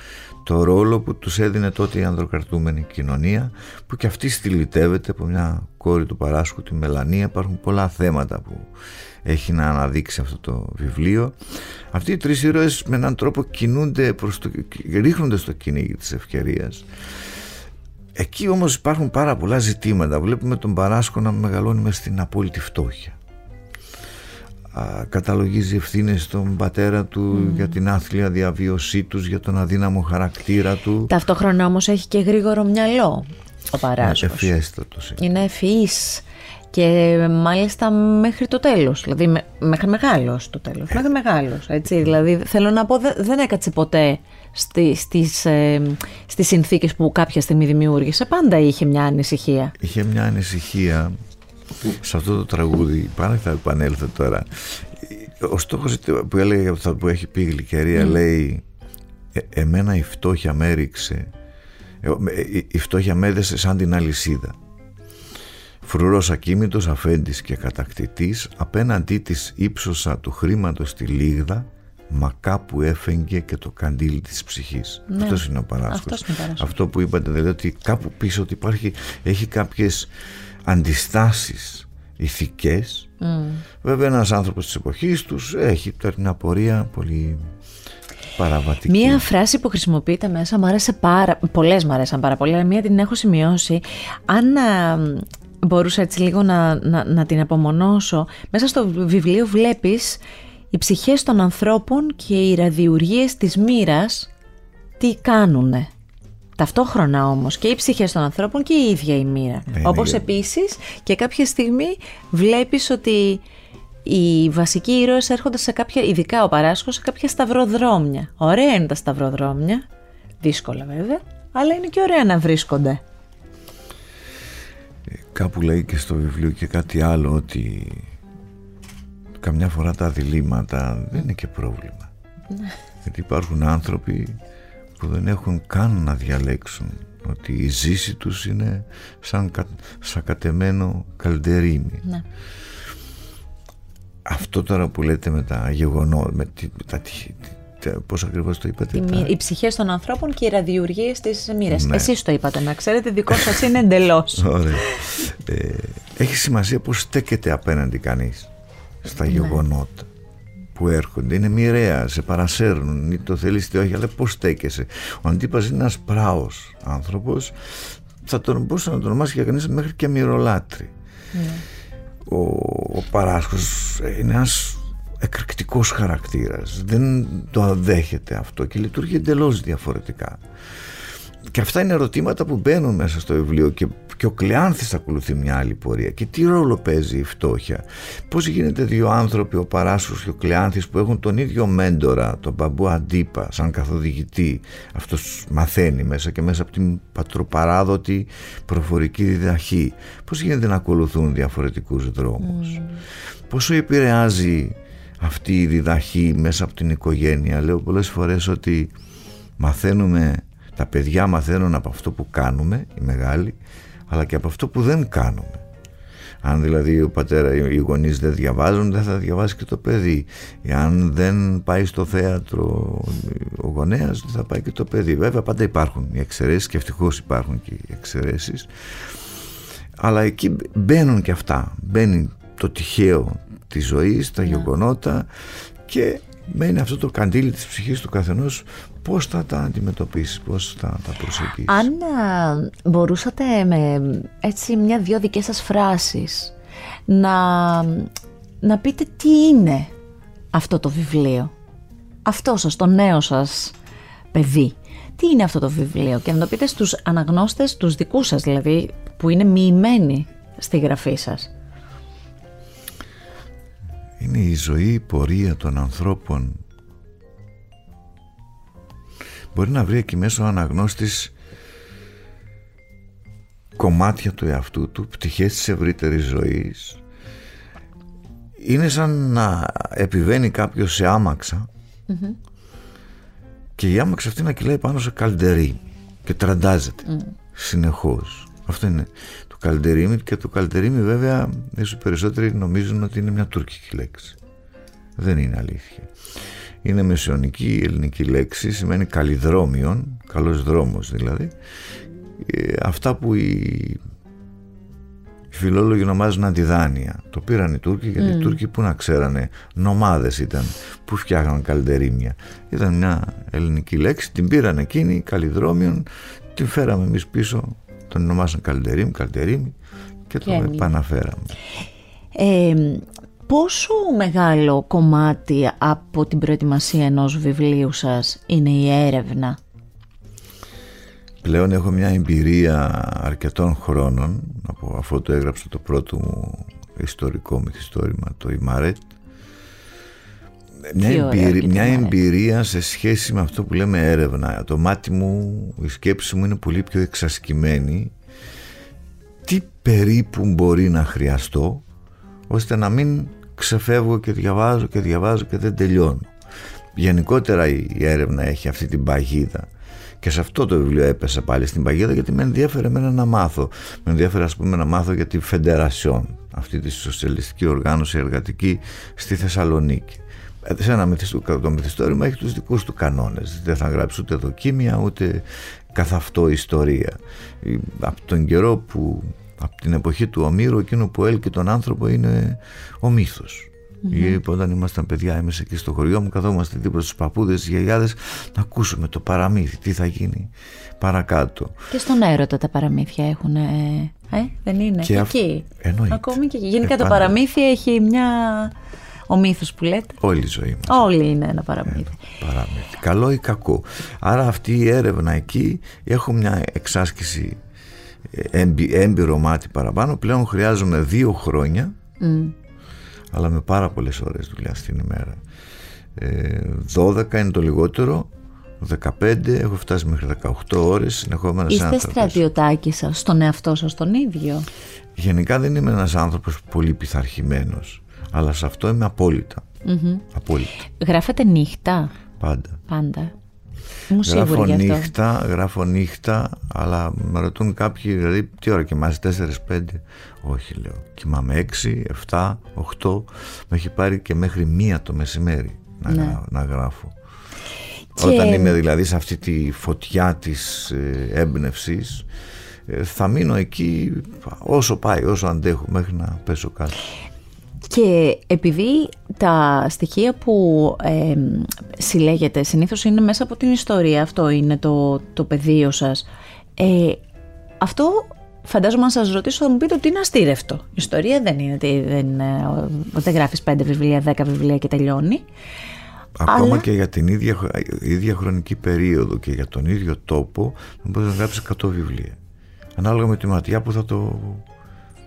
το ρόλο που τους έδινε τότε η ανδροκρατούμενη κοινωνία που και αυτή στυλιτεύεται από μια κόρη του Παράσχου τη Μελανία υπάρχουν πολλά θέματα που έχει να αναδείξει αυτό το βιβλίο αυτοί οι τρεις ήρωες με έναν τρόπο κινούνται προς το, ρίχνονται στο κυνήγι της ευκαιρίας Εκεί όμως υπάρχουν πάρα πολλά ζητήματα. Βλέπουμε τον Παράσκο να μεγαλώνει μες στην απόλυτη φτώχεια. Α, καταλογίζει ευθύνες στον πατέρα του για την άθλια διαβίωσή τους, για τον αδύναμο χαρακτήρα του. Ταυτόχρονα όμως έχει και γρήγορο μυαλό ο Παράσχος. Εφιέστατος. είναι. Είναι ευφυής και μάλιστα μέχρι το τέλος, δηλαδή με- μέχρι μεγάλος το τέλος, μέχρι μεγάλος, έτσι, δηλαδή θέλω να πω δε- δεν έκατσε ποτέ στη, στις, ε, στις συνθήκες που κάποια στιγμή δημιούργησε, πάντα είχε μια ανησυχία. Είχε μια ανησυχία σε αυτό το τραγούδι, πάνε θα επανέλθω τώρα. Ο στόχος που έλεγε αυτό που έχει πει η Γλυκερία λέει «Ε, εμένα η φτώχεια με έριξε ε, με- η- η φτώχεια με έδεσε σαν την αλυσίδα Φρουρός ακίμητος αφέντης και κατακτητής απέναντί της ύψωσα του χρήματος τη λίγδα μα κάπου έφεγγε και το καντήλι της ψυχής Ναι. αυτός είναι ο Παράσχος Αυτός είναι ο Παράσχος. αυτό που είπατε δηλαδή ότι κάπου πίσω ότι υπάρχει έχει κάποιες αντιστάσεις ηθικές βέβαια ένας άνθρωπος της εποχής τους έχει τώρα μια πορεία πολύ παραβατική Μία φράση που χρησιμοποιείται μέσα μου άρεσε πάρα πολλές μου άρεσαν πάρα πολύ, αλλά μία την έχω σημειώσει. Αν α, μπορούσα έτσι λίγο να, να, να την απομονώσω, μέσα στο βιβλίο βλέπεις οι ψυχές των ανθρώπων και οι ραδιουργίες της μοίρας τι κάνουνε. Ταυτόχρονα όμως και οι ψυχές των ανθρώπων και η ίδια η μοίρα. Ναι, Όπως ναι. επίσης και κάποια στιγμή βλέπεις ότι οι βασικοί ήρωες έρχονται σε κάποια, ειδικά ο Παράσχος, σε κάποια σταυροδρόμια. Ωραία είναι τα σταυροδρόμια, δύσκολα βέβαια, αλλά είναι και ωραία να βρίσκονται. Κάπου λέει και στο βιβλίο και κάτι άλλο ότι καμιά φορά τα διλήμματα δεν είναι και πρόβλημα. Γιατί υπάρχουν άνθρωποι που δεν έχουν καν να διαλέξουν ότι η ζήση τους είναι σαν κα, σακατεμένο καλντερίμι. Ναι. Αυτό τώρα που λέτε με τα γεγονότα, με, τη, με τα, τι- τι- τα- πώς ακριβώς το είπατε, Οι, τα- μοι- οι ψυχές των ανθρώπων και οι ραδιουργίες της μοίρας. Ναι. Εσείς το είπατε, να ξέρετε, δικό σας είναι εντελώς. *laughs* Ωραία. Ε, έχει σημασία πως στέκεται απέναντι κανείς στα γεγονότα που έρχονται. Είναι μοιραία, σε παρασέρνουν, είτε το θέλεις είτε όχι, αλλά πώς στέκεσαι. Ο Αντίπας είναι ένας πράος άνθρωπος, θα τον μπορούσε να τον ονομάσει για κανείς μέχρι και μυρολάτρη. Ο, ο Παράσχος είναι ένας εκρηκτικός χαρακτήρας δεν το αδέχεται αυτό και λειτουργεί εντελώς διαφορετικά και αυτά είναι ερωτήματα που μπαίνουν μέσα στο βιβλίο και, και ο Κλεάνθης ακολουθεί μια άλλη πορεία. Και τι ρόλο παίζει η φτώχεια; Πώς γίνεται δύο άνθρωποι ο Παράσχος και ο Κλεάνθης που έχουν τον ίδιο μέντορα τον Μπαμπού Αντίπα σαν καθοδηγητή αυτός μαθαίνει μέσα και μέσα από την πατροπαράδοτη προφορική διδαχή. Πώς γίνεται να ακολουθούν διαφορετικούς δρόμους; Πόσο επηρεάζει αυτή η διδαχή μέσα από την οικογένεια; Λέω πολλές φορές ότι μαθαίνουμε τα παιδιά μαθαίνουν από αυτό που κάνουμε, οι μεγάλοι, αλλά και από αυτό που δεν κάνουμε. Αν δηλαδή ο πατέρα, οι γονείς δεν διαβάζουν, δεν θα διαβάσει και το παιδί. Αν δεν πάει στο θέατρο ο γονέας, δεν θα πάει και το παιδί. Βέβαια, πάντα υπάρχουν οι εξαιρέσεις και ευτυχώς υπάρχουν και οι εξαιρέσεις. Αλλά εκεί μπαίνουν και αυτά. Μπαίνει το τυχαίο της ζωής, τα ναι. γεγονότα και μένει αυτό το καντήλι της ψυχής του καθενός πώς θα τα αντιμετωπίσεις, πώς θα τα προσεγγίσεις; Αν μπορούσατε με έτσι μια-δυο δικές σας φράσεις να, να πείτε τι είναι αυτό το βιβλίο. Αυτό σας, το νέο σας παιδί. Τι είναι αυτό το βιβλίο; Και να το πείτε στους αναγνώστες, τους δικούς σας δηλαδή, που είναι μοιημένοι στη γραφή σας. Είναι η ζωή, η πορεία των ανθρώπων μπορεί να βρει εκεί μέσα ο αναγνώστης κομμάτια του εαυτού του, πτυχές της ευρύτερης ζωής. Είναι σαν να επιβαίνει κάποιος σε αμαξα και η άμαξα αυτή να κυλάει πάνω σε καλντερί και τραντάζεται mm. συνεχώς. Αυτό είναι το καλντερίμι και το καλντερίμι βέβαια ίσως περισσότεροι νομίζουν ότι είναι μια τουρκική λέξη. Δεν είναι αλήθεια είναι μεσαιωνική ελληνική λέξη, σημαίνει καλλιδρόμιον, καλός δρόμος δηλαδή. Ε, αυτά που οι, οι φιλόλογοι ονομάζουν αντιδάνεια. Το πήραν οι Τούρκοι γιατί οι Τούρκοι που να ξέρανε, νομάδες ήταν που φτιάχναν καλντερίμια. Ήταν μια ελληνική λέξη, την πήραν εκείνοι, καλλιδρόμιον, την φέραμε εμείς πίσω, τον ονομάσαν καλντερίμ, καλντερίμι και τον επαναφέραμε. Ε, Πόσο μεγάλο κομμάτι από την προετοιμασία ενός βιβλίου σας είναι η έρευνα; Πλέον έχω μια εμπειρία αρκετών χρόνων από αφού το έγραψα το πρώτο μου ιστορικό μυθιστόρημα, το Ιμάρετ. Μια, εμπειρία, μια εμπειρία σε σχέση με αυτό που λέμε έρευνα. Το μάτι μου, η σκέψη μου είναι πολύ πιο εξασκημένη. Τι περίπου μπορεί να χρειαστώ; Ώστε να μην ξεφεύγω και διαβάζω και διαβάζω και δεν τελειώνω. Γενικότερα η έρευνα έχει αυτή την παγίδα και σε αυτό το βιβλίο έπεσα πάλι στην παγίδα γιατί με ενδιαφέρε εμένα να μάθω. Με ενδιαφέρε ας πούμε να μάθω για τη Φεντερασιόν, αυτή τη σοσιαλιστική οργάνωση εργατική στη Θεσσαλονίκη. Ε, σε ένα μυθιστό, το μυθιστόρημα έχει τους δικούς του κανόνες. Δεν θα γράψει ούτε δοκίμια ούτε καθ' αυτό ιστορία. Από τον καιρό που από την εποχή του Ομήρου εκείνο που έλκει τον άνθρωπο είναι ο μύθος mm-hmm. όταν ήμασταν παιδιά εμείς εκεί στο χωριό μου καθόμαστε δίπλα στους παππούδες στις γιαγιάδες να ακούσουμε το παραμύθι τι θα γίνει παρακάτω και στον έρωτα τα παραμύθια έχουν ε, ε δεν είναι και εκεί; Εννοείται. ακόμη και εκεί γενικά το παραμύθι έχει μια ο μύθος που λέτε. Όλη η ζωή μας. Όλοι είναι ένα παραμύθι. Ένα παραμύθι. Καλό ή κακό. Άρα αυτή η έρευνα εκεί έχω μια εξάσκηση έμπειρο μάτι παραπάνω πλέον χρειάζομαι δύο χρόνια αλλά με πάρα πολλές ώρες δουλειά στην ημέρα. Ε, 12 είναι το λιγότερο 15 έχω φτάσει μέχρι 18 ώρες συνεχόμενα Είστε στρατιωτάκι σας στον εαυτό σας τον ίδιο; Γενικά δεν είμαι ένας άνθρωπος πολύ πειθαρχημένος, αλλά σε αυτό είμαι απόλυτα, απόλυτα. Γράφετε νύχτα; Πάντα. Πάντα γράφω νύχτα, γράφω νύχτα, αλλά με ρωτούν κάποιοι, δηλαδή τι ώρα κοιμάσαι, 4-5. Όχι, λέω. Κοιμάμαι 6, 7, 8. Με έχει πάρει και μέχρι μία το μεσημέρι να, ναι. να γράφω. Όταν είμαι δηλαδή σε αυτή τη φωτιά της ε, έμπνευσης, ε, θα μείνω εκεί όσο πάει, όσο αντέχω μέχρι να πέσω κάτω. Και επειδή τα στοιχεία που ε, συλλέγετε συνήθως είναι μέσα από την ιστορία, αυτό είναι το, το πεδίο σας, ε, αυτό φαντάζομαι αν σας ρωτήσω θα μου πείτε ότι είναι αστήρευτο. Η ιστορία δεν είναι ότι δεν, ε, δεν γράφεις πέντε βιβλία, δέκα βιβλία και τελειώνει. Ακόμα Αλλά- και για την ίδια, χρο- ίδια χρονική περίοδο και για τον ίδιο τόπο δεν μπορείς να γράψεις 100 βιβλία. Ανάλογα με τη ματιά που θα το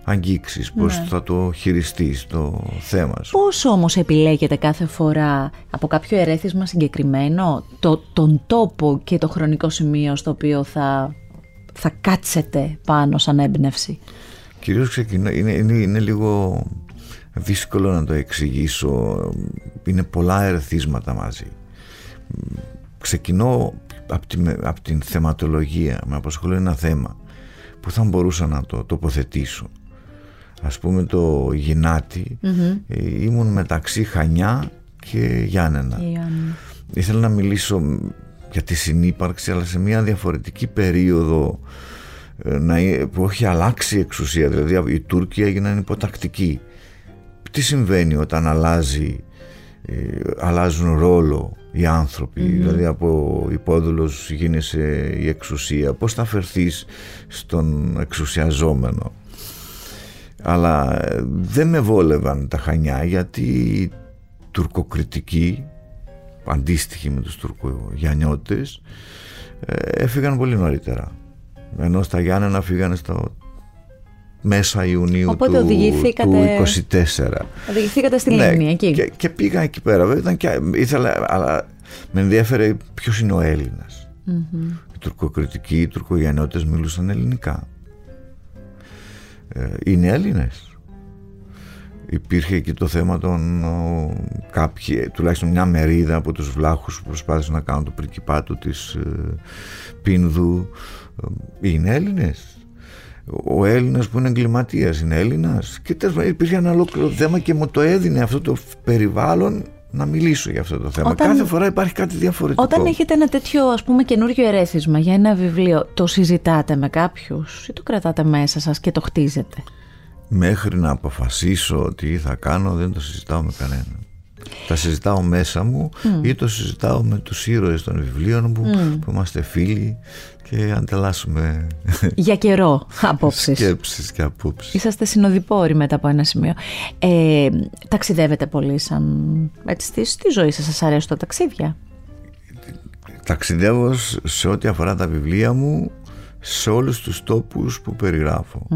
αγγίξεις, πώς Ναι. θα το χειριστείς το θέμα σου; Πώς όμως επιλέγετε κάθε φορά από κάποιο ερέθισμα συγκεκριμένο το, τον τόπο και το χρονικό σημείο στο οποίο θα, θα κάτσετε πάνω σαν έμπνευση; Κυρίως ξεκινώ, είναι, είναι, είναι λίγο δύσκολο να το εξηγήσω. Είναι πολλά ερεθίσματα μαζί. Ξεκινώ από τη, απ' την θεματολογία. Με απασχολεί ένα θέμα που θα μπορούσα να το τοποθετήσω. Ας πούμε το γινατι ε, ήμουν μεταξύ Χανιά και Γιάννενα. Η Άννα. Ήθελα να μιλήσω για τη συνύπαρξη αλλά σε μια διαφορετική περίοδο ε, να, ε- που έχει αλλάξει η εξουσία. Δηλαδή οι Τούρκοι έγιναν υποτακτικοί. Τι συμβαίνει όταν αλλάζει ε, αλλάζουν ρόλο οι άνθρωποι; Δηλαδή από υπόδουλος γίνεσαι η εξουσία. Πως θα φερθείς στον εξουσιαζόμενο; Αλλά ε, δεν με βόλευαν τα Χανιά γιατί οι τουρκοκριτικοί αντίστοιχοι με τους τουρκογιαννιώτες ε, έφυγαν πολύ νωρίτερα. Ενώ στα Γιάννενα φύγανε στο μέσα Ιουνίου Οπότε του, οδηγηθήκατε- του 24 Οδηγηθήκατε στη ναι, Λίμνη εκεί. και, και πήγα εκεί πέρα. Βέβαια ήταν και, ήθελα, αλλά με ενδιαφέρε ποιος είναι ο Έλληνας. Οι τουρκοκριτικοί, οι τουρκογιαννιώτες μιλούσαν ελληνικά. ε, είναι Έλληνες. Υπήρχε εκεί το θέμα των ο, κάποιοι, τουλάχιστον μια μερίδα από τους βλάχους που προσπάθησαν να κάνουν το πρικυπάτο της ε, Πίνδου. Ε, είναι Έλληνες. Ο Έλληνας που είναι εγκληματίας είναι Έλληνας. Και τέλος πάντων υπήρχε ένα ολόκληρο θέμα και μου το έδινε αυτό το περιβάλλον να μιλήσω για αυτό το θέμα. Όταν- Κάθε φορά υπάρχει κάτι διαφορετικό. Όταν έχετε ένα τέτοιο ας πούμε καινούριο ερέθισμα για ένα βιβλίο, το συζητάτε με κάποιους ή το κρατάτε μέσα σας και το χτίζετε; Μέχρι να αποφασίσω τι θα κάνω δεν το συζητάω με κανέναν. Τα συζητάω μέσα μου ή το συζητάω με τους ήρωες των βιβλίων μου που είμαστε φίλοι και ανταλλάσσουμε *laughs* Για καιρό απόψεις. σκέψεις και απόψεις. Είσαστε συνοδοιπόροι μετά από ένα σημείο. Ε, ταξιδεύετε πολύ σαν... Έτσι, στη, στη ζωή σας σας αρέσουν τα ταξίδια; Ταξιδεύω σ- σε ό,τι αφορά τα βιβλία μου σε όλους τους τόπους που περιγράφω. Ε,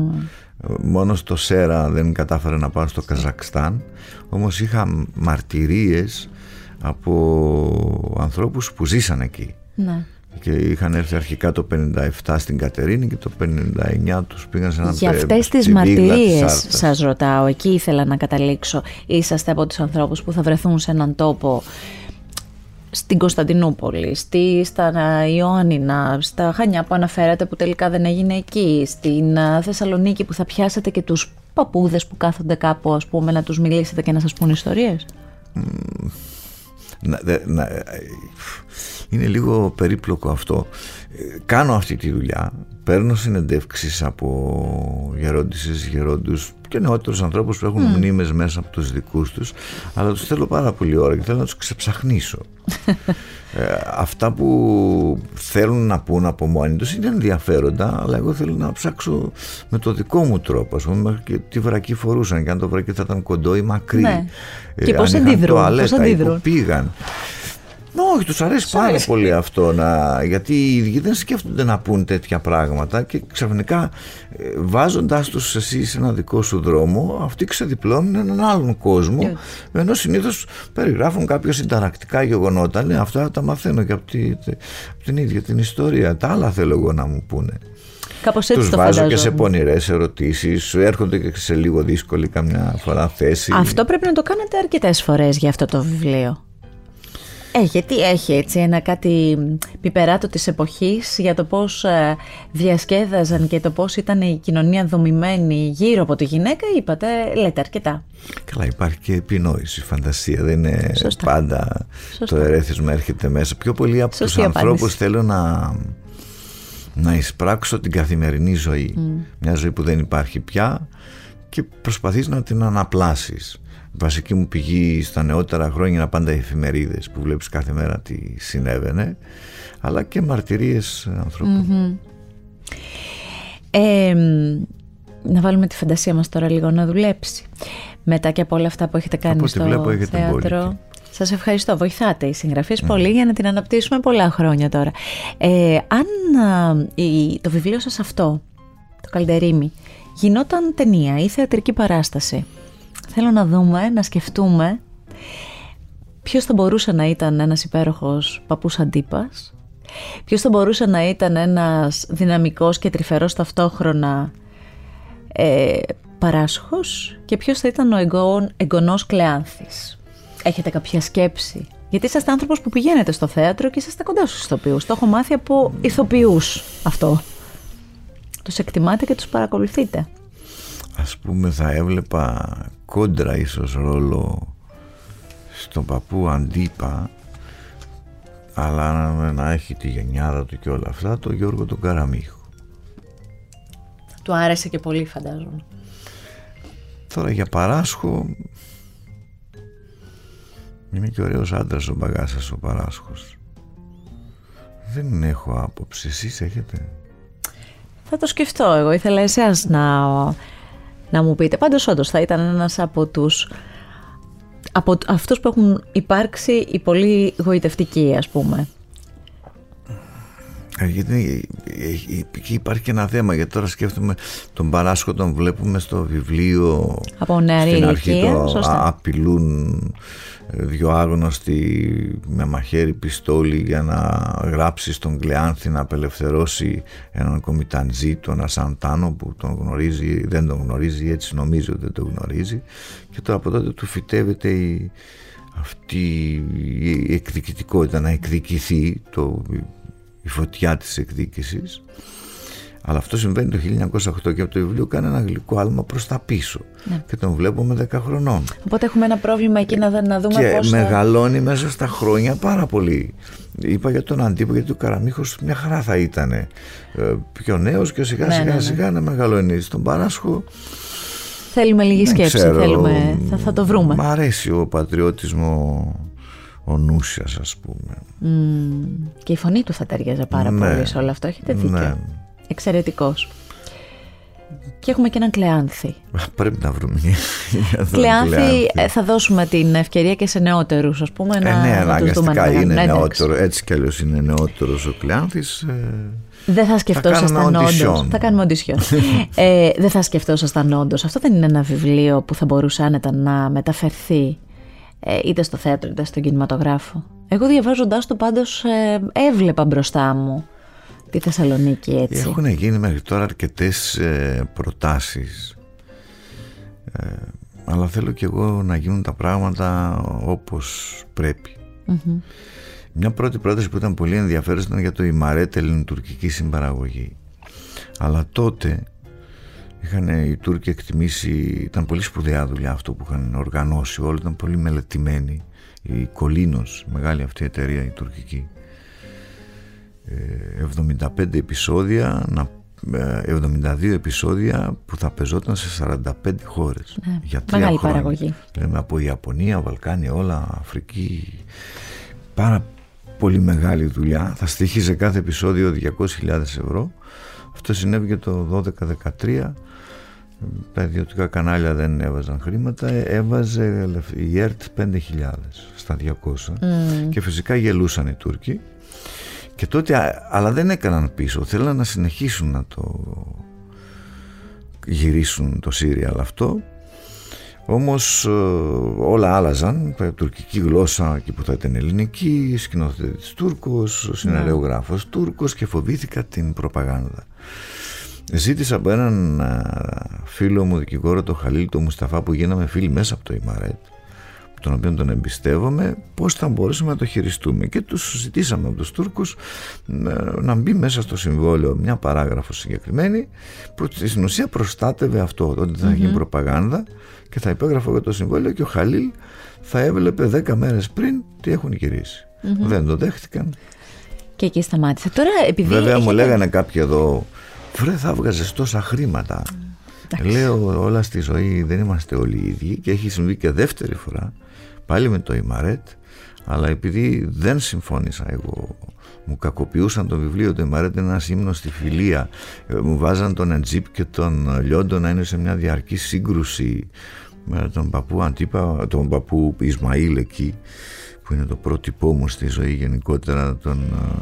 Μόνος στο Σέρα δεν κατάφερα να πάω στο Καζακστάν όμως είχα μαρτυρίες από ανθρώπους που ζήσαν εκεί Ναι. και είχαν έρθει αρχικά το 57 στην Κατερίνη και το 59 τους πήγαν σε ένα Για πε- αυτές στη τις Βίγλα της μαρτυρίες Άρτας. σας ρωτάω, εκεί ήθελα να καταλήξω. Είσαστε από τους ανθρώπους που θα βρεθούν σε έναν τόπο στην Κωνσταντινούπολη, στη, στα Ιωάννινα, στα Χανιά που αναφέρατε που τελικά δεν έγινε εκεί, στην α, Θεσσαλονίκη που θα πιάσετε και τους παππούδες που κάθονται κάπου ας πούμε να τους μιλήσετε και να σας πούν ιστορίες; να, δε- να- είναι λίγο περίπλοκο αυτό. Ε, Κάνω αυτή τη δουλειά, παίρνω συνεντεύξεις από γερόντισες, γερόντους και νεότερους ανθρώπους που έχουν μνήμες μέσα από τους δικούς τους αλλά τους θέλω πάρα πολύ ώρα και θέλω να τους ξεψαχνίσω. *laughs* Ε, αυτά που θέλουν να πούν από μόνοι τους είναι ενδιαφέροντα αλλά εγώ θέλω να ψάξω με το δικό μου τρόπο ας πούμε μέχρι και τι βρακή φορούσαν και αν το βρακί θα ήταν κοντό ή μακρύ Ναι. Ε, Και πώς αν είχαν αντιδρούν, τουαλέτα πώς ή που αντιδρούν. πήγαν Μα όχι, τους αρέσει πάρα πολύ αυτό να... γιατί οι ίδιοι δεν σκέφτονται να πούν τέτοια πράγματα και ξαφνικά ε, βάζοντάς τους εσύ σε ένα δικό σου δρόμο αυτοί ξεδιπλώνουν έναν άλλον κόσμο ενώ συνήθως περιγράφουν κάποια συνταρακτικά γεγονότα λέει αυτά τα μαθαίνω και από, τη- από την ίδια την ιστορία τα άλλα θέλω εγώ να μου πούνε Κάπως έτσι τους το βάζω και φαντάζομαι. σε πονηρές ερωτήσεις σου έρχονται και σε λίγο δύσκολη καμιά φορά θέση Αυτό πρέπει να το κάνετε αρκετές φορές για αυτό το βιβλίο. Ε, γιατί έχει έτσι ένα κάτι πιπεράτο της εποχής για το πώς ε, διασκέδαζαν και το πώς ήταν η κοινωνία δομημένη γύρω από τη γυναίκα, είπατε, λέτε αρκετά. Καλά, υπάρχει και επινόηση, φαντασία. Δεν είναι Σωστά. πάντα Σωστά. το ερέθισμα έρχεται μέσα. Πιο πολύ από Σωστή τους ανθρώπους απάντηση. θέλω να, να εισπράξω την καθημερινή ζωή. Μια ζωή που δεν υπάρχει πια και προσπαθείς να την αναπλάσεις. Η βασική μου πηγή στα νεότερα χρόνια είναι πάντα οι εφημερίδες που βλέπεις κάθε μέρα τι συνέβαινε αλλά και μαρτυρίες ανθρώπων. Ε, μ, να βάλουμε τη φαντασία μας τώρα λίγο να δουλέψει. Μετά και από όλα αυτά που έχετε κάνει Από ό,τι στο βλέπω έχετε θέατρο. μπόλικη. Σας ευχαριστώ. Βοηθάτε οι συγγραφείς πολύ για να την αναπτύσσουμε πολλά χρόνια τώρα. Ε, αν α, η- το βιβλίο σας αυτό, το Καλντερίμι, γινόταν ταινία ή θεατρική παράσταση, θέλω να δούμε, να σκεφτούμε ποιος θα μπορούσε να ήταν ένας υπέροχος παππούς αντίπας, ποιος θα μπορούσε να ήταν ένας δυναμικός και τρυφερός ταυτόχρονα ε, παράσχος και ποιος θα ήταν ο εγγόν, εγγονός Κλεάνθης. Έχετε κάποια σκέψη; Γιατί είσαστε άνθρωπος που πηγαίνετε στο θέατρο και είσαστε κοντά στους ηθοποιούς. Το έχω μάθει από ηθοποιούς αυτό. Τους εκτιμάτε και τους παρακολουθείτε. Ας πούμε θα έβλεπα κόντρα ίσως ρόλο στον παππού Αντίπα αλλά να, να έχει τη γενιάδα του και όλα αυτά το Γιώργο τον Καραμίχο. Του άρεσε και πολύ φαντάζομαι. Τώρα για παράσχο είναι και ωραίος άντρας ο Μπαγάσας ο παράσχος. Δεν έχω άποψη. Εσείς έχετε; Θα το σκεφτώ εγώ. Ήθελα εσάς να, να μου πείτε. Πάντως όντως θα ήταν ένας από τους από αυτούς που έχουν υπάρξει οι πολύ γοητευτικοί ας πούμε. Ε, Γιατί ε, ε, εκεί υπάρχει και ένα θέμα γιατί τώρα σκέφτομαι τον Παράσχο τον βλέπουμε στο βιβλίο Από νεαρή στην αρχή ηλικία, το σωστά. α- απειλούν ε, δυο άγνωστοι με μαχαίρι πιστόλι για να γράψει στον Κλεάνθη να απελευθερώσει έναν κομιταντζή τον Ασαντάνο που τον γνωρίζει δεν τον γνωρίζει έτσι νομίζει ότι δεν τον γνωρίζει και τώρα από τότε του φυτεύεται η, αυτή η εκδικητικότητα να εκδικηθεί το, η φωτιά της εκδίκησης. Αλλά αυτό συμβαίνει το 1908 και από το βιβλίο κάνει ένα γλυκό άλμα προς τα πίσω. Και τον βλέπουμε 10 χρονών. Οπότε έχουμε ένα πρόβλημα εκεί να, να δούμε και πώς θα... μεγαλώνει μέσα στα χρόνια πάρα πολύ. Είπα για τον Αντίπο γιατί ο Καραμίχος μια χαρά θα ήταν ε, πιο νέος και σιγά Ναι, σιγά ναι, ναι. σιγά να μεγαλώνει στον Παράσχο. Θέλουμε λίγη δεν σκέψη, ξέρω, θέλουμε... θα, θα το βρούμε. μ' αρέσει ο πατριώτισμο ο νούσιας ας πούμε Μμμ, και η φωνή του θα ταιριάζει πάρα Ναι. πολύ σε όλο αυτό. Έχετε δίκιο. Ναι. Εξαιρετικός. Και έχουμε και έναν Κλεάνθη. πρέπει να βρούμε *laughs* για τον Κλεάνθη, ε, θα δώσουμε την ευκαιρία και σε νεότερους, ας πούμε, Ε, να, ναι, να τους δούμε. αναγκαστικά να- είναι ναι, εντάξει. νεότερο, έτσι κι αλλιώς είναι νεότερος ο Κλεάνθης. ε, Δεν θα σκεφτόσασταν κάνουμε όντως. audition. Θα κάνουμε audition. *laughs* ε, δεν θα σκεφτόσασταν όντως. Αυτό δεν είναι ένα βιβλίο που θα μπορούσε άνετα να μεταφερθεί ε, είτε στο θέατρο είτε στον κινηματογράφο. Εγώ διαβάζοντάς το πάντως ε, έβλεπα μπροστά μου τη Θεσσαλονίκη έτσι. Έχουν γίνει μέχρι τώρα αρκετές ε, προτάσεις ε, αλλά θέλω κι εγώ να γίνουν τα πράγματα όπως πρέπει. Μια πρώτη πρόταση που ήταν πολύ ενδιαφέρουσα ήταν για το Ιμαρέτ ελληνοτουρκική συμπαραγωγή. Αλλά τότε είχαν οι Τούρκοι εκτιμήσει, ήταν πολύ σπουδαία δουλειά αυτό που είχαν οργανώσει, όλοι ήταν πολύ μελετημένοι. Η Κολίνος, μεγάλη αυτή η εταιρεία η τουρκική. Ε, 75 επεισόδια, να, ε, 72 επεισόδια που θα πεζόταν σε 45 χώρες. Ναι, για τρία μεγάλη χρόνια. παραγωγή. Λέμε από Ιαπωνία, Βαλκάνια, όλα, Αφρική. Πάρα πολύ μεγάλη δουλειά. Θα στοιχίζει κάθε επεισόδιο 200.000 ευρώ. Αυτό συνέβη το 12-13. Τα ιδιωτικά κανάλια δεν έβαζαν χρήματα. Ε, Έβαζε η ΕΡΤ 5.000 στα 200. Και φυσικά γελούσαν οι Τούρκοι. Και τότε, α- αλλά δεν έκαναν πίσω. Θέλαν να συνεχίσουν να το γυρίσουν το σύριαλ αυτό όμως ε, όλα άλλαζαν. Η τουρκική γλώσσα εκεί που θα ήταν ελληνική σκηνοθέτης Τούρκος ο συναρεογράφος Τούρκος και φοβήθηκα την προπαγάνδα. Ζήτησα από έναν ε, φίλο μου δικηγόρο τον Χαλίλ τον Μουσταφά που γίναμε φίλοι μέσα από το Ιμαρέτ τον οποίο τον εμπιστεύομαι πώς θα μπορούσαμε να το χειριστούμε. Και τους ζητήσαμε από τους Τούρκους ε, να μπει μέσα στο συμβόλαιο μια παράγραφος συγκεκριμένη. Που στην ουσία προστάτευε αυτό ότι δεν θα γίνει προπαγάνδα και θα υπέγραφε εγώ το συμβόλαιο και ο Χαλίλ θα έβλεπε 10 μέρες πριν τι έχουν γυρίσει. δεν το δέχτηκαν. Και εκεί σταμάτησε. Τώρα, επειδή. Βέβαια μου έχετε- λέγανε κάποιοι εδώ Βρε θα βγάζεις τόσα χρήματα Λέω όλα στη ζωή δεν είμαστε όλοι οι ίδιοι Και έχει συμβεί και δεύτερη φορά Πάλι με το Ιμαρέτ Αλλά επειδή δεν συμφώνησα εγώ μου κακοποιούσαν το βιβλίο. Του Εμαρέτ ένας ύμνος στη φιλία. Ε, μου βάζαν τον Εντζίπ και τον Λιόντο να είναι σε μια διαρκή σύγκρουση με τον παππού Αντίπα τον παππού Ισμαήλ εκεί που είναι το πρότυπό μου στη ζωή γενικότερα τον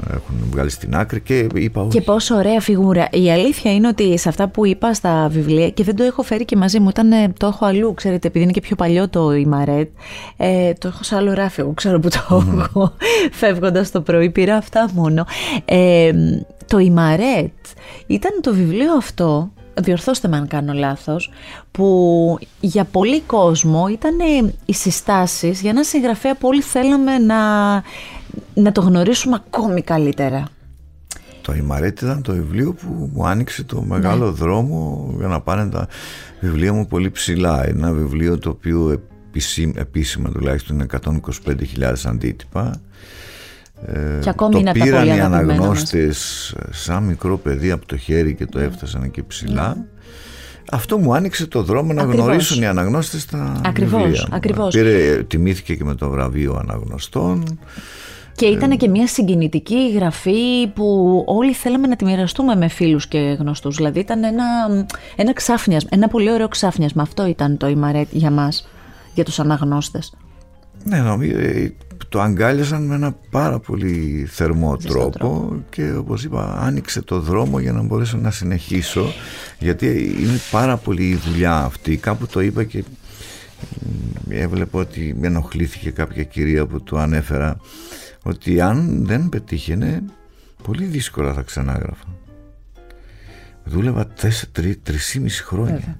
ε, έχουν βγάλει στην άκρη και είπα όχι. Και πόσο ωραία φιγούρα. Η αλήθεια είναι ότι σε αυτά που είπα στα βιβλία και δεν το έχω φέρει και μαζί μου, ήταν, ε, το έχω αλλού, ξέρετε, επειδή είναι και πιο παλιό το Ιμαρέτ, ε, το έχω σε άλλο ράφι, εγώ ξέρω που το έχω, φεύγοντας το πρωί, πήρα αυτά μόνο. Ε, το Ιμαρέτ ήταν το βιβλίο αυτό διορθώστε με αν κάνω λάθος, που για πολύ κόσμο ήταν οι συστάσεις για ένα συγγραφέα που όλοι θέλαμε να, να το γνωρίσουμε ακόμη καλύτερα. Το Ιμαρέτη ήταν το βιβλίο που μου άνοιξε το μεγάλο Ναι. δρόμο για να πάνε τα βιβλία μου πολύ ψηλά. Ένα βιβλίο το οποίο επίσημα, επίσημα τουλάχιστον είναι 125.000 αντίτυπα. Ε, Και ακόμη το είναι από τα πήραν πολύ οι αγαπημένα μας. αναγνώστες σαν μικρό παιδί από το χέρι και το έφτασαν εκεί ψηλά. Αυτό μου άνοιξε το δρόμο να Ναι. Ακριβώς. γνωρίσουν οι αναγνώστες τα Ακριβώς, βιβλία μου. ακριβώς. Πήρε, τιμήθηκε και με το βραβείο αναγνωστών. Και ήταν και μια συγκινητική γραφή που όλοι θέλαμε να τη μοιραστούμε με φίλους και γνωστούς. Δηλαδή ήταν ένα, ένα ξάφνιασμα, ένα πολύ ωραίο ξάφνιασμα. Αυτό ήταν το Ιμαρέτ για μας, για τους αναγνώστες. Ναι, νομίζω ε, το αγκάλιασαν με ένα πάρα πολύ θερμό Ζεστό τρόπο, τρόπο. και όπως είπα άνοιξε το δρόμο για να μπορέσω να συνεχίσω γιατί είναι πάρα πολύ η δουλειά αυτή κάπου το είπα και μ, έβλεπα ότι με ενοχλήθηκε κάποια κυρία που του ανέφερα ότι αν δεν πετύχαινε πολύ δύσκολα θα ξανάγραφα δούλευα τέσσερα, τρι, τρισήμιση χρόνια Βέβαια.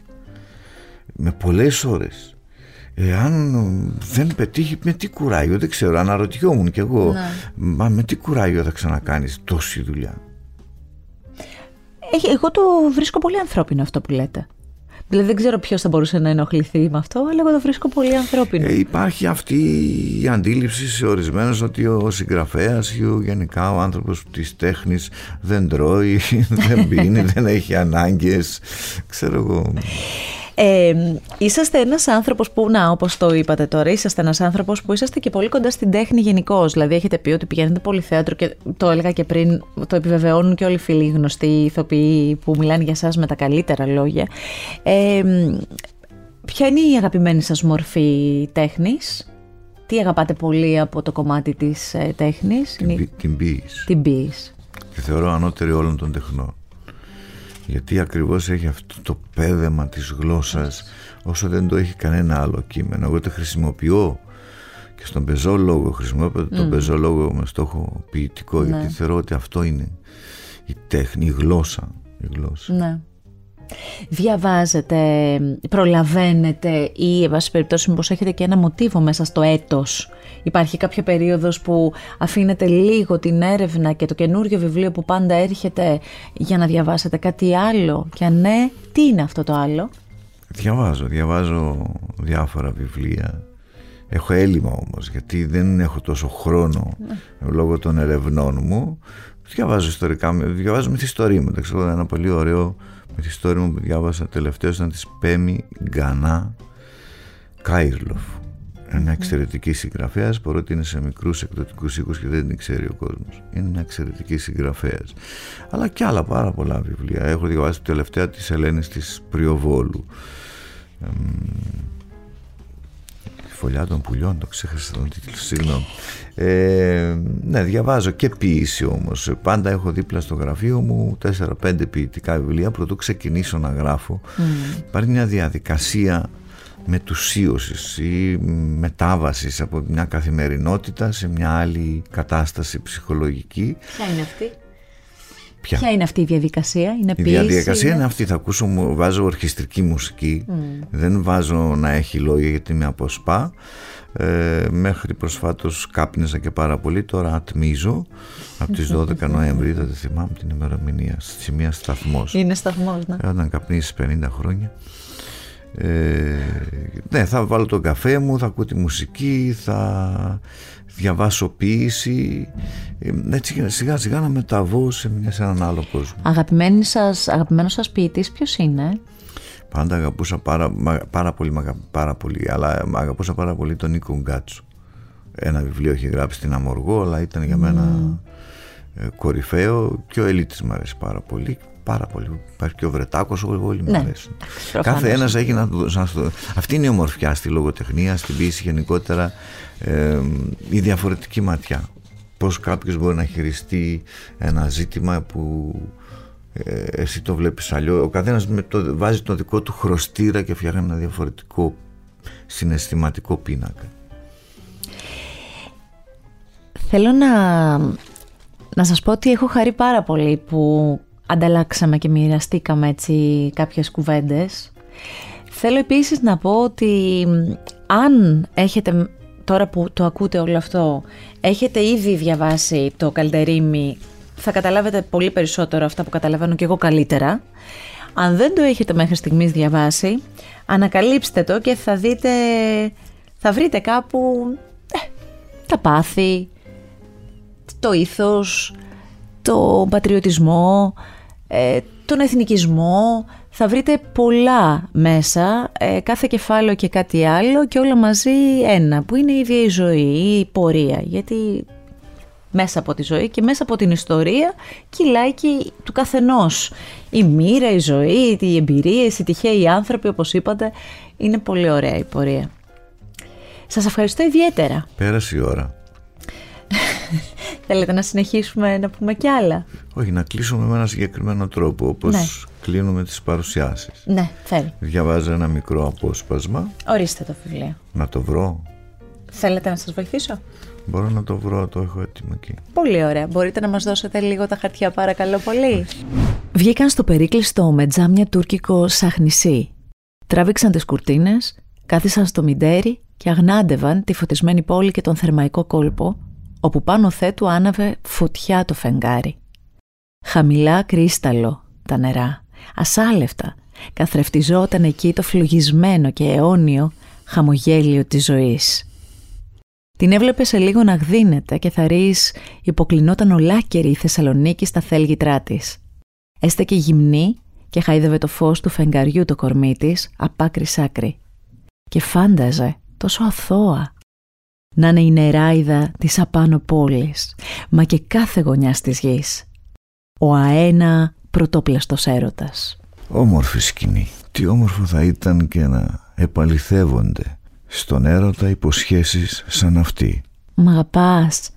με πολλές ώρες Εάν δεν πετύχει, με τι κουράγιο, δεν ξέρω, αναρωτιόμουν κι εγώ. Ναι. Μα με τι κουράγιο θα ξανακάνεις τόση δουλειά; Ε, Εγώ το βρίσκω πολύ ανθρώπινο αυτό που λέτε. Δηλαδή δεν ξέρω ποιος θα μπορούσε να ενοχληθεί με αυτό, αλλά εγώ το βρίσκω πολύ ανθρώπινο. Ε, υπάρχει αυτή η αντίληψη σε ορισμένους ότι ο συγγραφέας ή ο, γενικά ο άνθρωπος της τέχνης δεν τρώει, *laughs* δεν *laughs* πίνει, δεν έχει ανάγκες. Ξέρω εγώ. Ε, είσαστε ένας άνθρωπος που, να όπως το είπατε τώρα, είσαστε ένας άνθρωπος που είσαστε και πολύ κοντά στην τέχνη γενικώ. Δηλαδή έχετε πει ότι πηγαίνετε πολύ θέατρο και το έλεγα και πριν, το επιβεβαιώνουν και όλοι οι φίλοι γνωστοί ηθοποιοί που μιλάνε για σας με τα καλύτερα λόγια. Ε, ποια είναι η αγαπημένη σας μορφή τέχνης; Τι αγαπάτε πολύ από το κομμάτι της ε, τέχνης; Την, Είναι- ποι- την ποίηση. την ποίηση. Και θεωρώ ανώτερη όλων των τεχνών. Γιατί ακριβώς έχει αυτό το πέδεμα της γλώσσας όσο δεν το έχει κανένα άλλο κείμενο. Εγώ το χρησιμοποιώ και στον πεζόλογο χρησιμοποιώ τον πεζόλογο με στόχο ποιητικό Ναι. γιατί θεωρώ ότι αυτό είναι η τέχνη, η γλώσσα. Η γλώσσα. Ναι. Διαβάζετε, προλαβαίνετε ή, εν πάση περιπτώσει, μήπως έχετε και ένα μοτίβο μέσα στο έτος. Υπάρχει κάποια περίοδος που αφήνετε λίγο την έρευνα και το καινούριο βιβλίο που πάντα έρχεται για να διαβάσετε κάτι άλλο; Και αν ναι, τι είναι αυτό το άλλο; Διαβάζω, διαβάζω διάφορα βιβλία. Έχω έλλειμμα όμως γιατί δεν έχω τόσο χρόνο λόγω των ερευνών μου. Διαβάζω ιστορικά, διαβάζω μυθιστορήματα. Ξέρω ένα πολύ ωραίο μυθιστόρημα που διάβασα τελευταίως ήταν της Πέμι Γκανά Κάιρλοφ. Ένα εξαιρετική συγγραφέας, παρότι είναι σε μικρούς εκδοτικούς οίκους και δεν την ξέρει ο κόσμος. Είναι μια εξαιρετική συγγραφέας. Αλλά και άλλα πάρα πολλά βιβλία. Έχω διαβάσει τη τελευταία της Ελένης της Πριοβόλου. Εμ, η φωλιά των πουλιών, το ξέχασα τον τίτλο, συγγνώμη. Ε, ναι, διαβάζω και ποίηση όμως. Πάντα έχω δίπλα στο γραφείο μου 4-5 ποιητικά βιβλία πρωτού ξεκινήσω να γράφω. Υπάρχει μια διαδικασία μετουσίωσης ή μετάβασης από μια καθημερινότητα σε μια άλλη κατάσταση ψυχολογική. Ποια είναι αυτή; Ποια; Ποια είναι αυτή η διαδικασία, είναι Η ποίηση. διαδικασία είναι αυτή. Θα ακούσω, μου- βάζω ορχιστρική μουσική. Δεν βάζω να έχει λόγια γιατί με αποσπά. Ε, μέχρι προσφάτως κάπνιζα και πάρα πολύ. Τώρα ατμίζω. Από τις 12 Νοέμβρη, δεν θυμάμαι την ημερομηνία. Στη σημεία σταθμός. Είναι σταθμός, ναι. Όταν καπνίσεις 50 χρόνια. Ε, ναι, θα βάλω τον καφέ μου, θα ακούω τη μουσική, θα διαβάσω ποίηση. Ε, έτσι σιγά σιγά να μεταβώ σε, μια, σε έναν άλλο κόσμο. Αγαπημένη σας, αγαπημένος σας ποιητής ποιος είναι; Πάντα αγαπούσα πάρα, μα- πάρα πολύ, μα- πάρα πολύ, αλλά αγαπούσα πάρα πολύ τον Νίκο Γκάτσο. ένα βιβλίο έχει γράψει στην Αμοργό αλλά ήταν για μένα ε, κορυφαίο και ο Ελίτης μου αρέσει πάρα πολύ πάρα πολύ. Υπάρχει και ο Βρετάκος, όλοι μου Ναι, αρέσουν. προφανώς. Κάθε ένας έχει να, του- να στο- Αυτή είναι η ομορφιά στη λογοτεχνία, στην ποίηση γενικότερα, ε, η διαφορετική ματιά. Πώς κάποιος μπορεί να χειριστεί ένα ζήτημα που ε, εσύ το βλέπεις αλλιώς. Ο καθένας με το, βάζει το δικό του χρωστήρα και φτιάχνει ένα διαφορετικό συναισθηματικό πίνακα. Θέλω να, να σας πω ότι έχω χαρεί πάρα πολύ που ανταλλάξαμε και μοιραστήκαμε έτσι κάποιες κουβέντες. Θέλω επίσης να πω ότι μ, αν έχετε, τώρα που το ακούτε όλο αυτό, έχετε ήδη διαβάσει το Καλτερίμι, θα καταλάβετε πολύ περισσότερο αυτά που καταλαβαίνω και εγώ καλύτερα. Αν δεν το έχετε μέχρι στιγμής διαβάσει, ανακαλύψτε το και θα δείτε, θα βρείτε κάπου ε, τα πάθη, το ήθος, το πατριωτισμό, ε, τον εθνικισμό. Θα βρείτε πολλά μέσα, ε, κάθε κεφάλαιο και κάτι άλλο και όλα μαζί ένα, που είναι η ίδια η ζωή, η πορεία. Γιατί μέσα από τη ζωή και μέσα από την ιστορία κυλάει και του καθενός. Η μοίρα, η ζωή, οι εμπειρίες, οι τυχαίοι άνθρωποι, όπως είπατε, είναι πολύ ωραία η πορεία. Σας ευχαριστώ ιδιαίτερα. Πέρασε η ώρα. Θέλετε να συνεχίσουμε να πούμε κι άλλα; Όχι, να κλείσουμε με ένα συγκεκριμένο τρόπο, όπως Ναι. κλείνουμε τις παρουσιάσεις. Ναι, θέλω. Διαβάζω ένα μικρό απόσπασμα, Ορίστε το βιβλίο. να το βρω. Θέλετε να σας βοηθήσω; Μπορώ να το βρω, το έχω έτοιμο εκεί. Πολύ ωραία. Μπορείτε να μας δώσετε λίγο τα χαρτιά παρακαλώ πολύ. Βγήκαν στο περίκλειστο με τζάμια τουρκικό σαχνησί. Τράβηξαν τις κουρτίνες, κάθισαν στο μιντέρι και αγνάντευαν τη φωτισμένη πόλη και τον θερμαϊκό κόλπο, όπου πάνω θέτου άναβε φωτιά το φεγγάρι. Χαμηλά κρίσταλο τα νερά, ασάλευτα, καθρεφτιζόταν εκεί το φλογισμένο και αιώνιο χαμογέλιο της ζωής. Την έβλεπε σε λίγο να γδίνεται και θα ρεις υποκλεινόταν ολάκερη η Θεσσαλονίκη στα θέλγητρά της. Έστεκε γυμνή και χάιδευε το φως του φεγγαριού το κορμί της απ' άκρη σ' άκρη. Και φάνταζε τόσο αθώα να είναι η νεράιδα της απάνω πόλης, μα και κάθε γωνιάς της γης. Ο αένα πρωτόπλαστος έρωτας. Όμορφη σκηνή. Τι όμορφο θα ήταν και να επαληθεύονται στον έρωτα υποσχέσεις σαν αυτή. Μ' αγαπάς.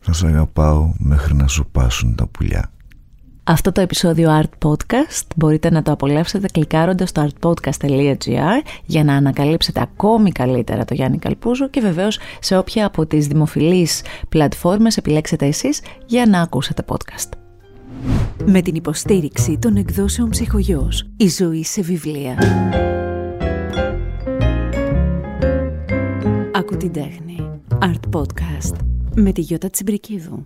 Θα σε αγαπάω μέχρι να σου πάσουν τα πουλιά. Αυτό το επεισόδιο Art Podcast μπορείτε να το απολαύσετε κλικάροντας στο artpodcast.gr για να ανακαλύψετε ακόμη καλύτερα το Γιάννη Καλπούζο και βεβαίως σε όποια από τις δημοφιλείς πλατφόρμες επιλέξετε εσείς για να ακούσετε podcast. Με την υποστήριξη των εκδόσεων ψυχογιός. Η ζωή σε βιβλία. Άκου την τέχνη. Art Podcast. Με τη Γιώτα Τσιμπρικίδου.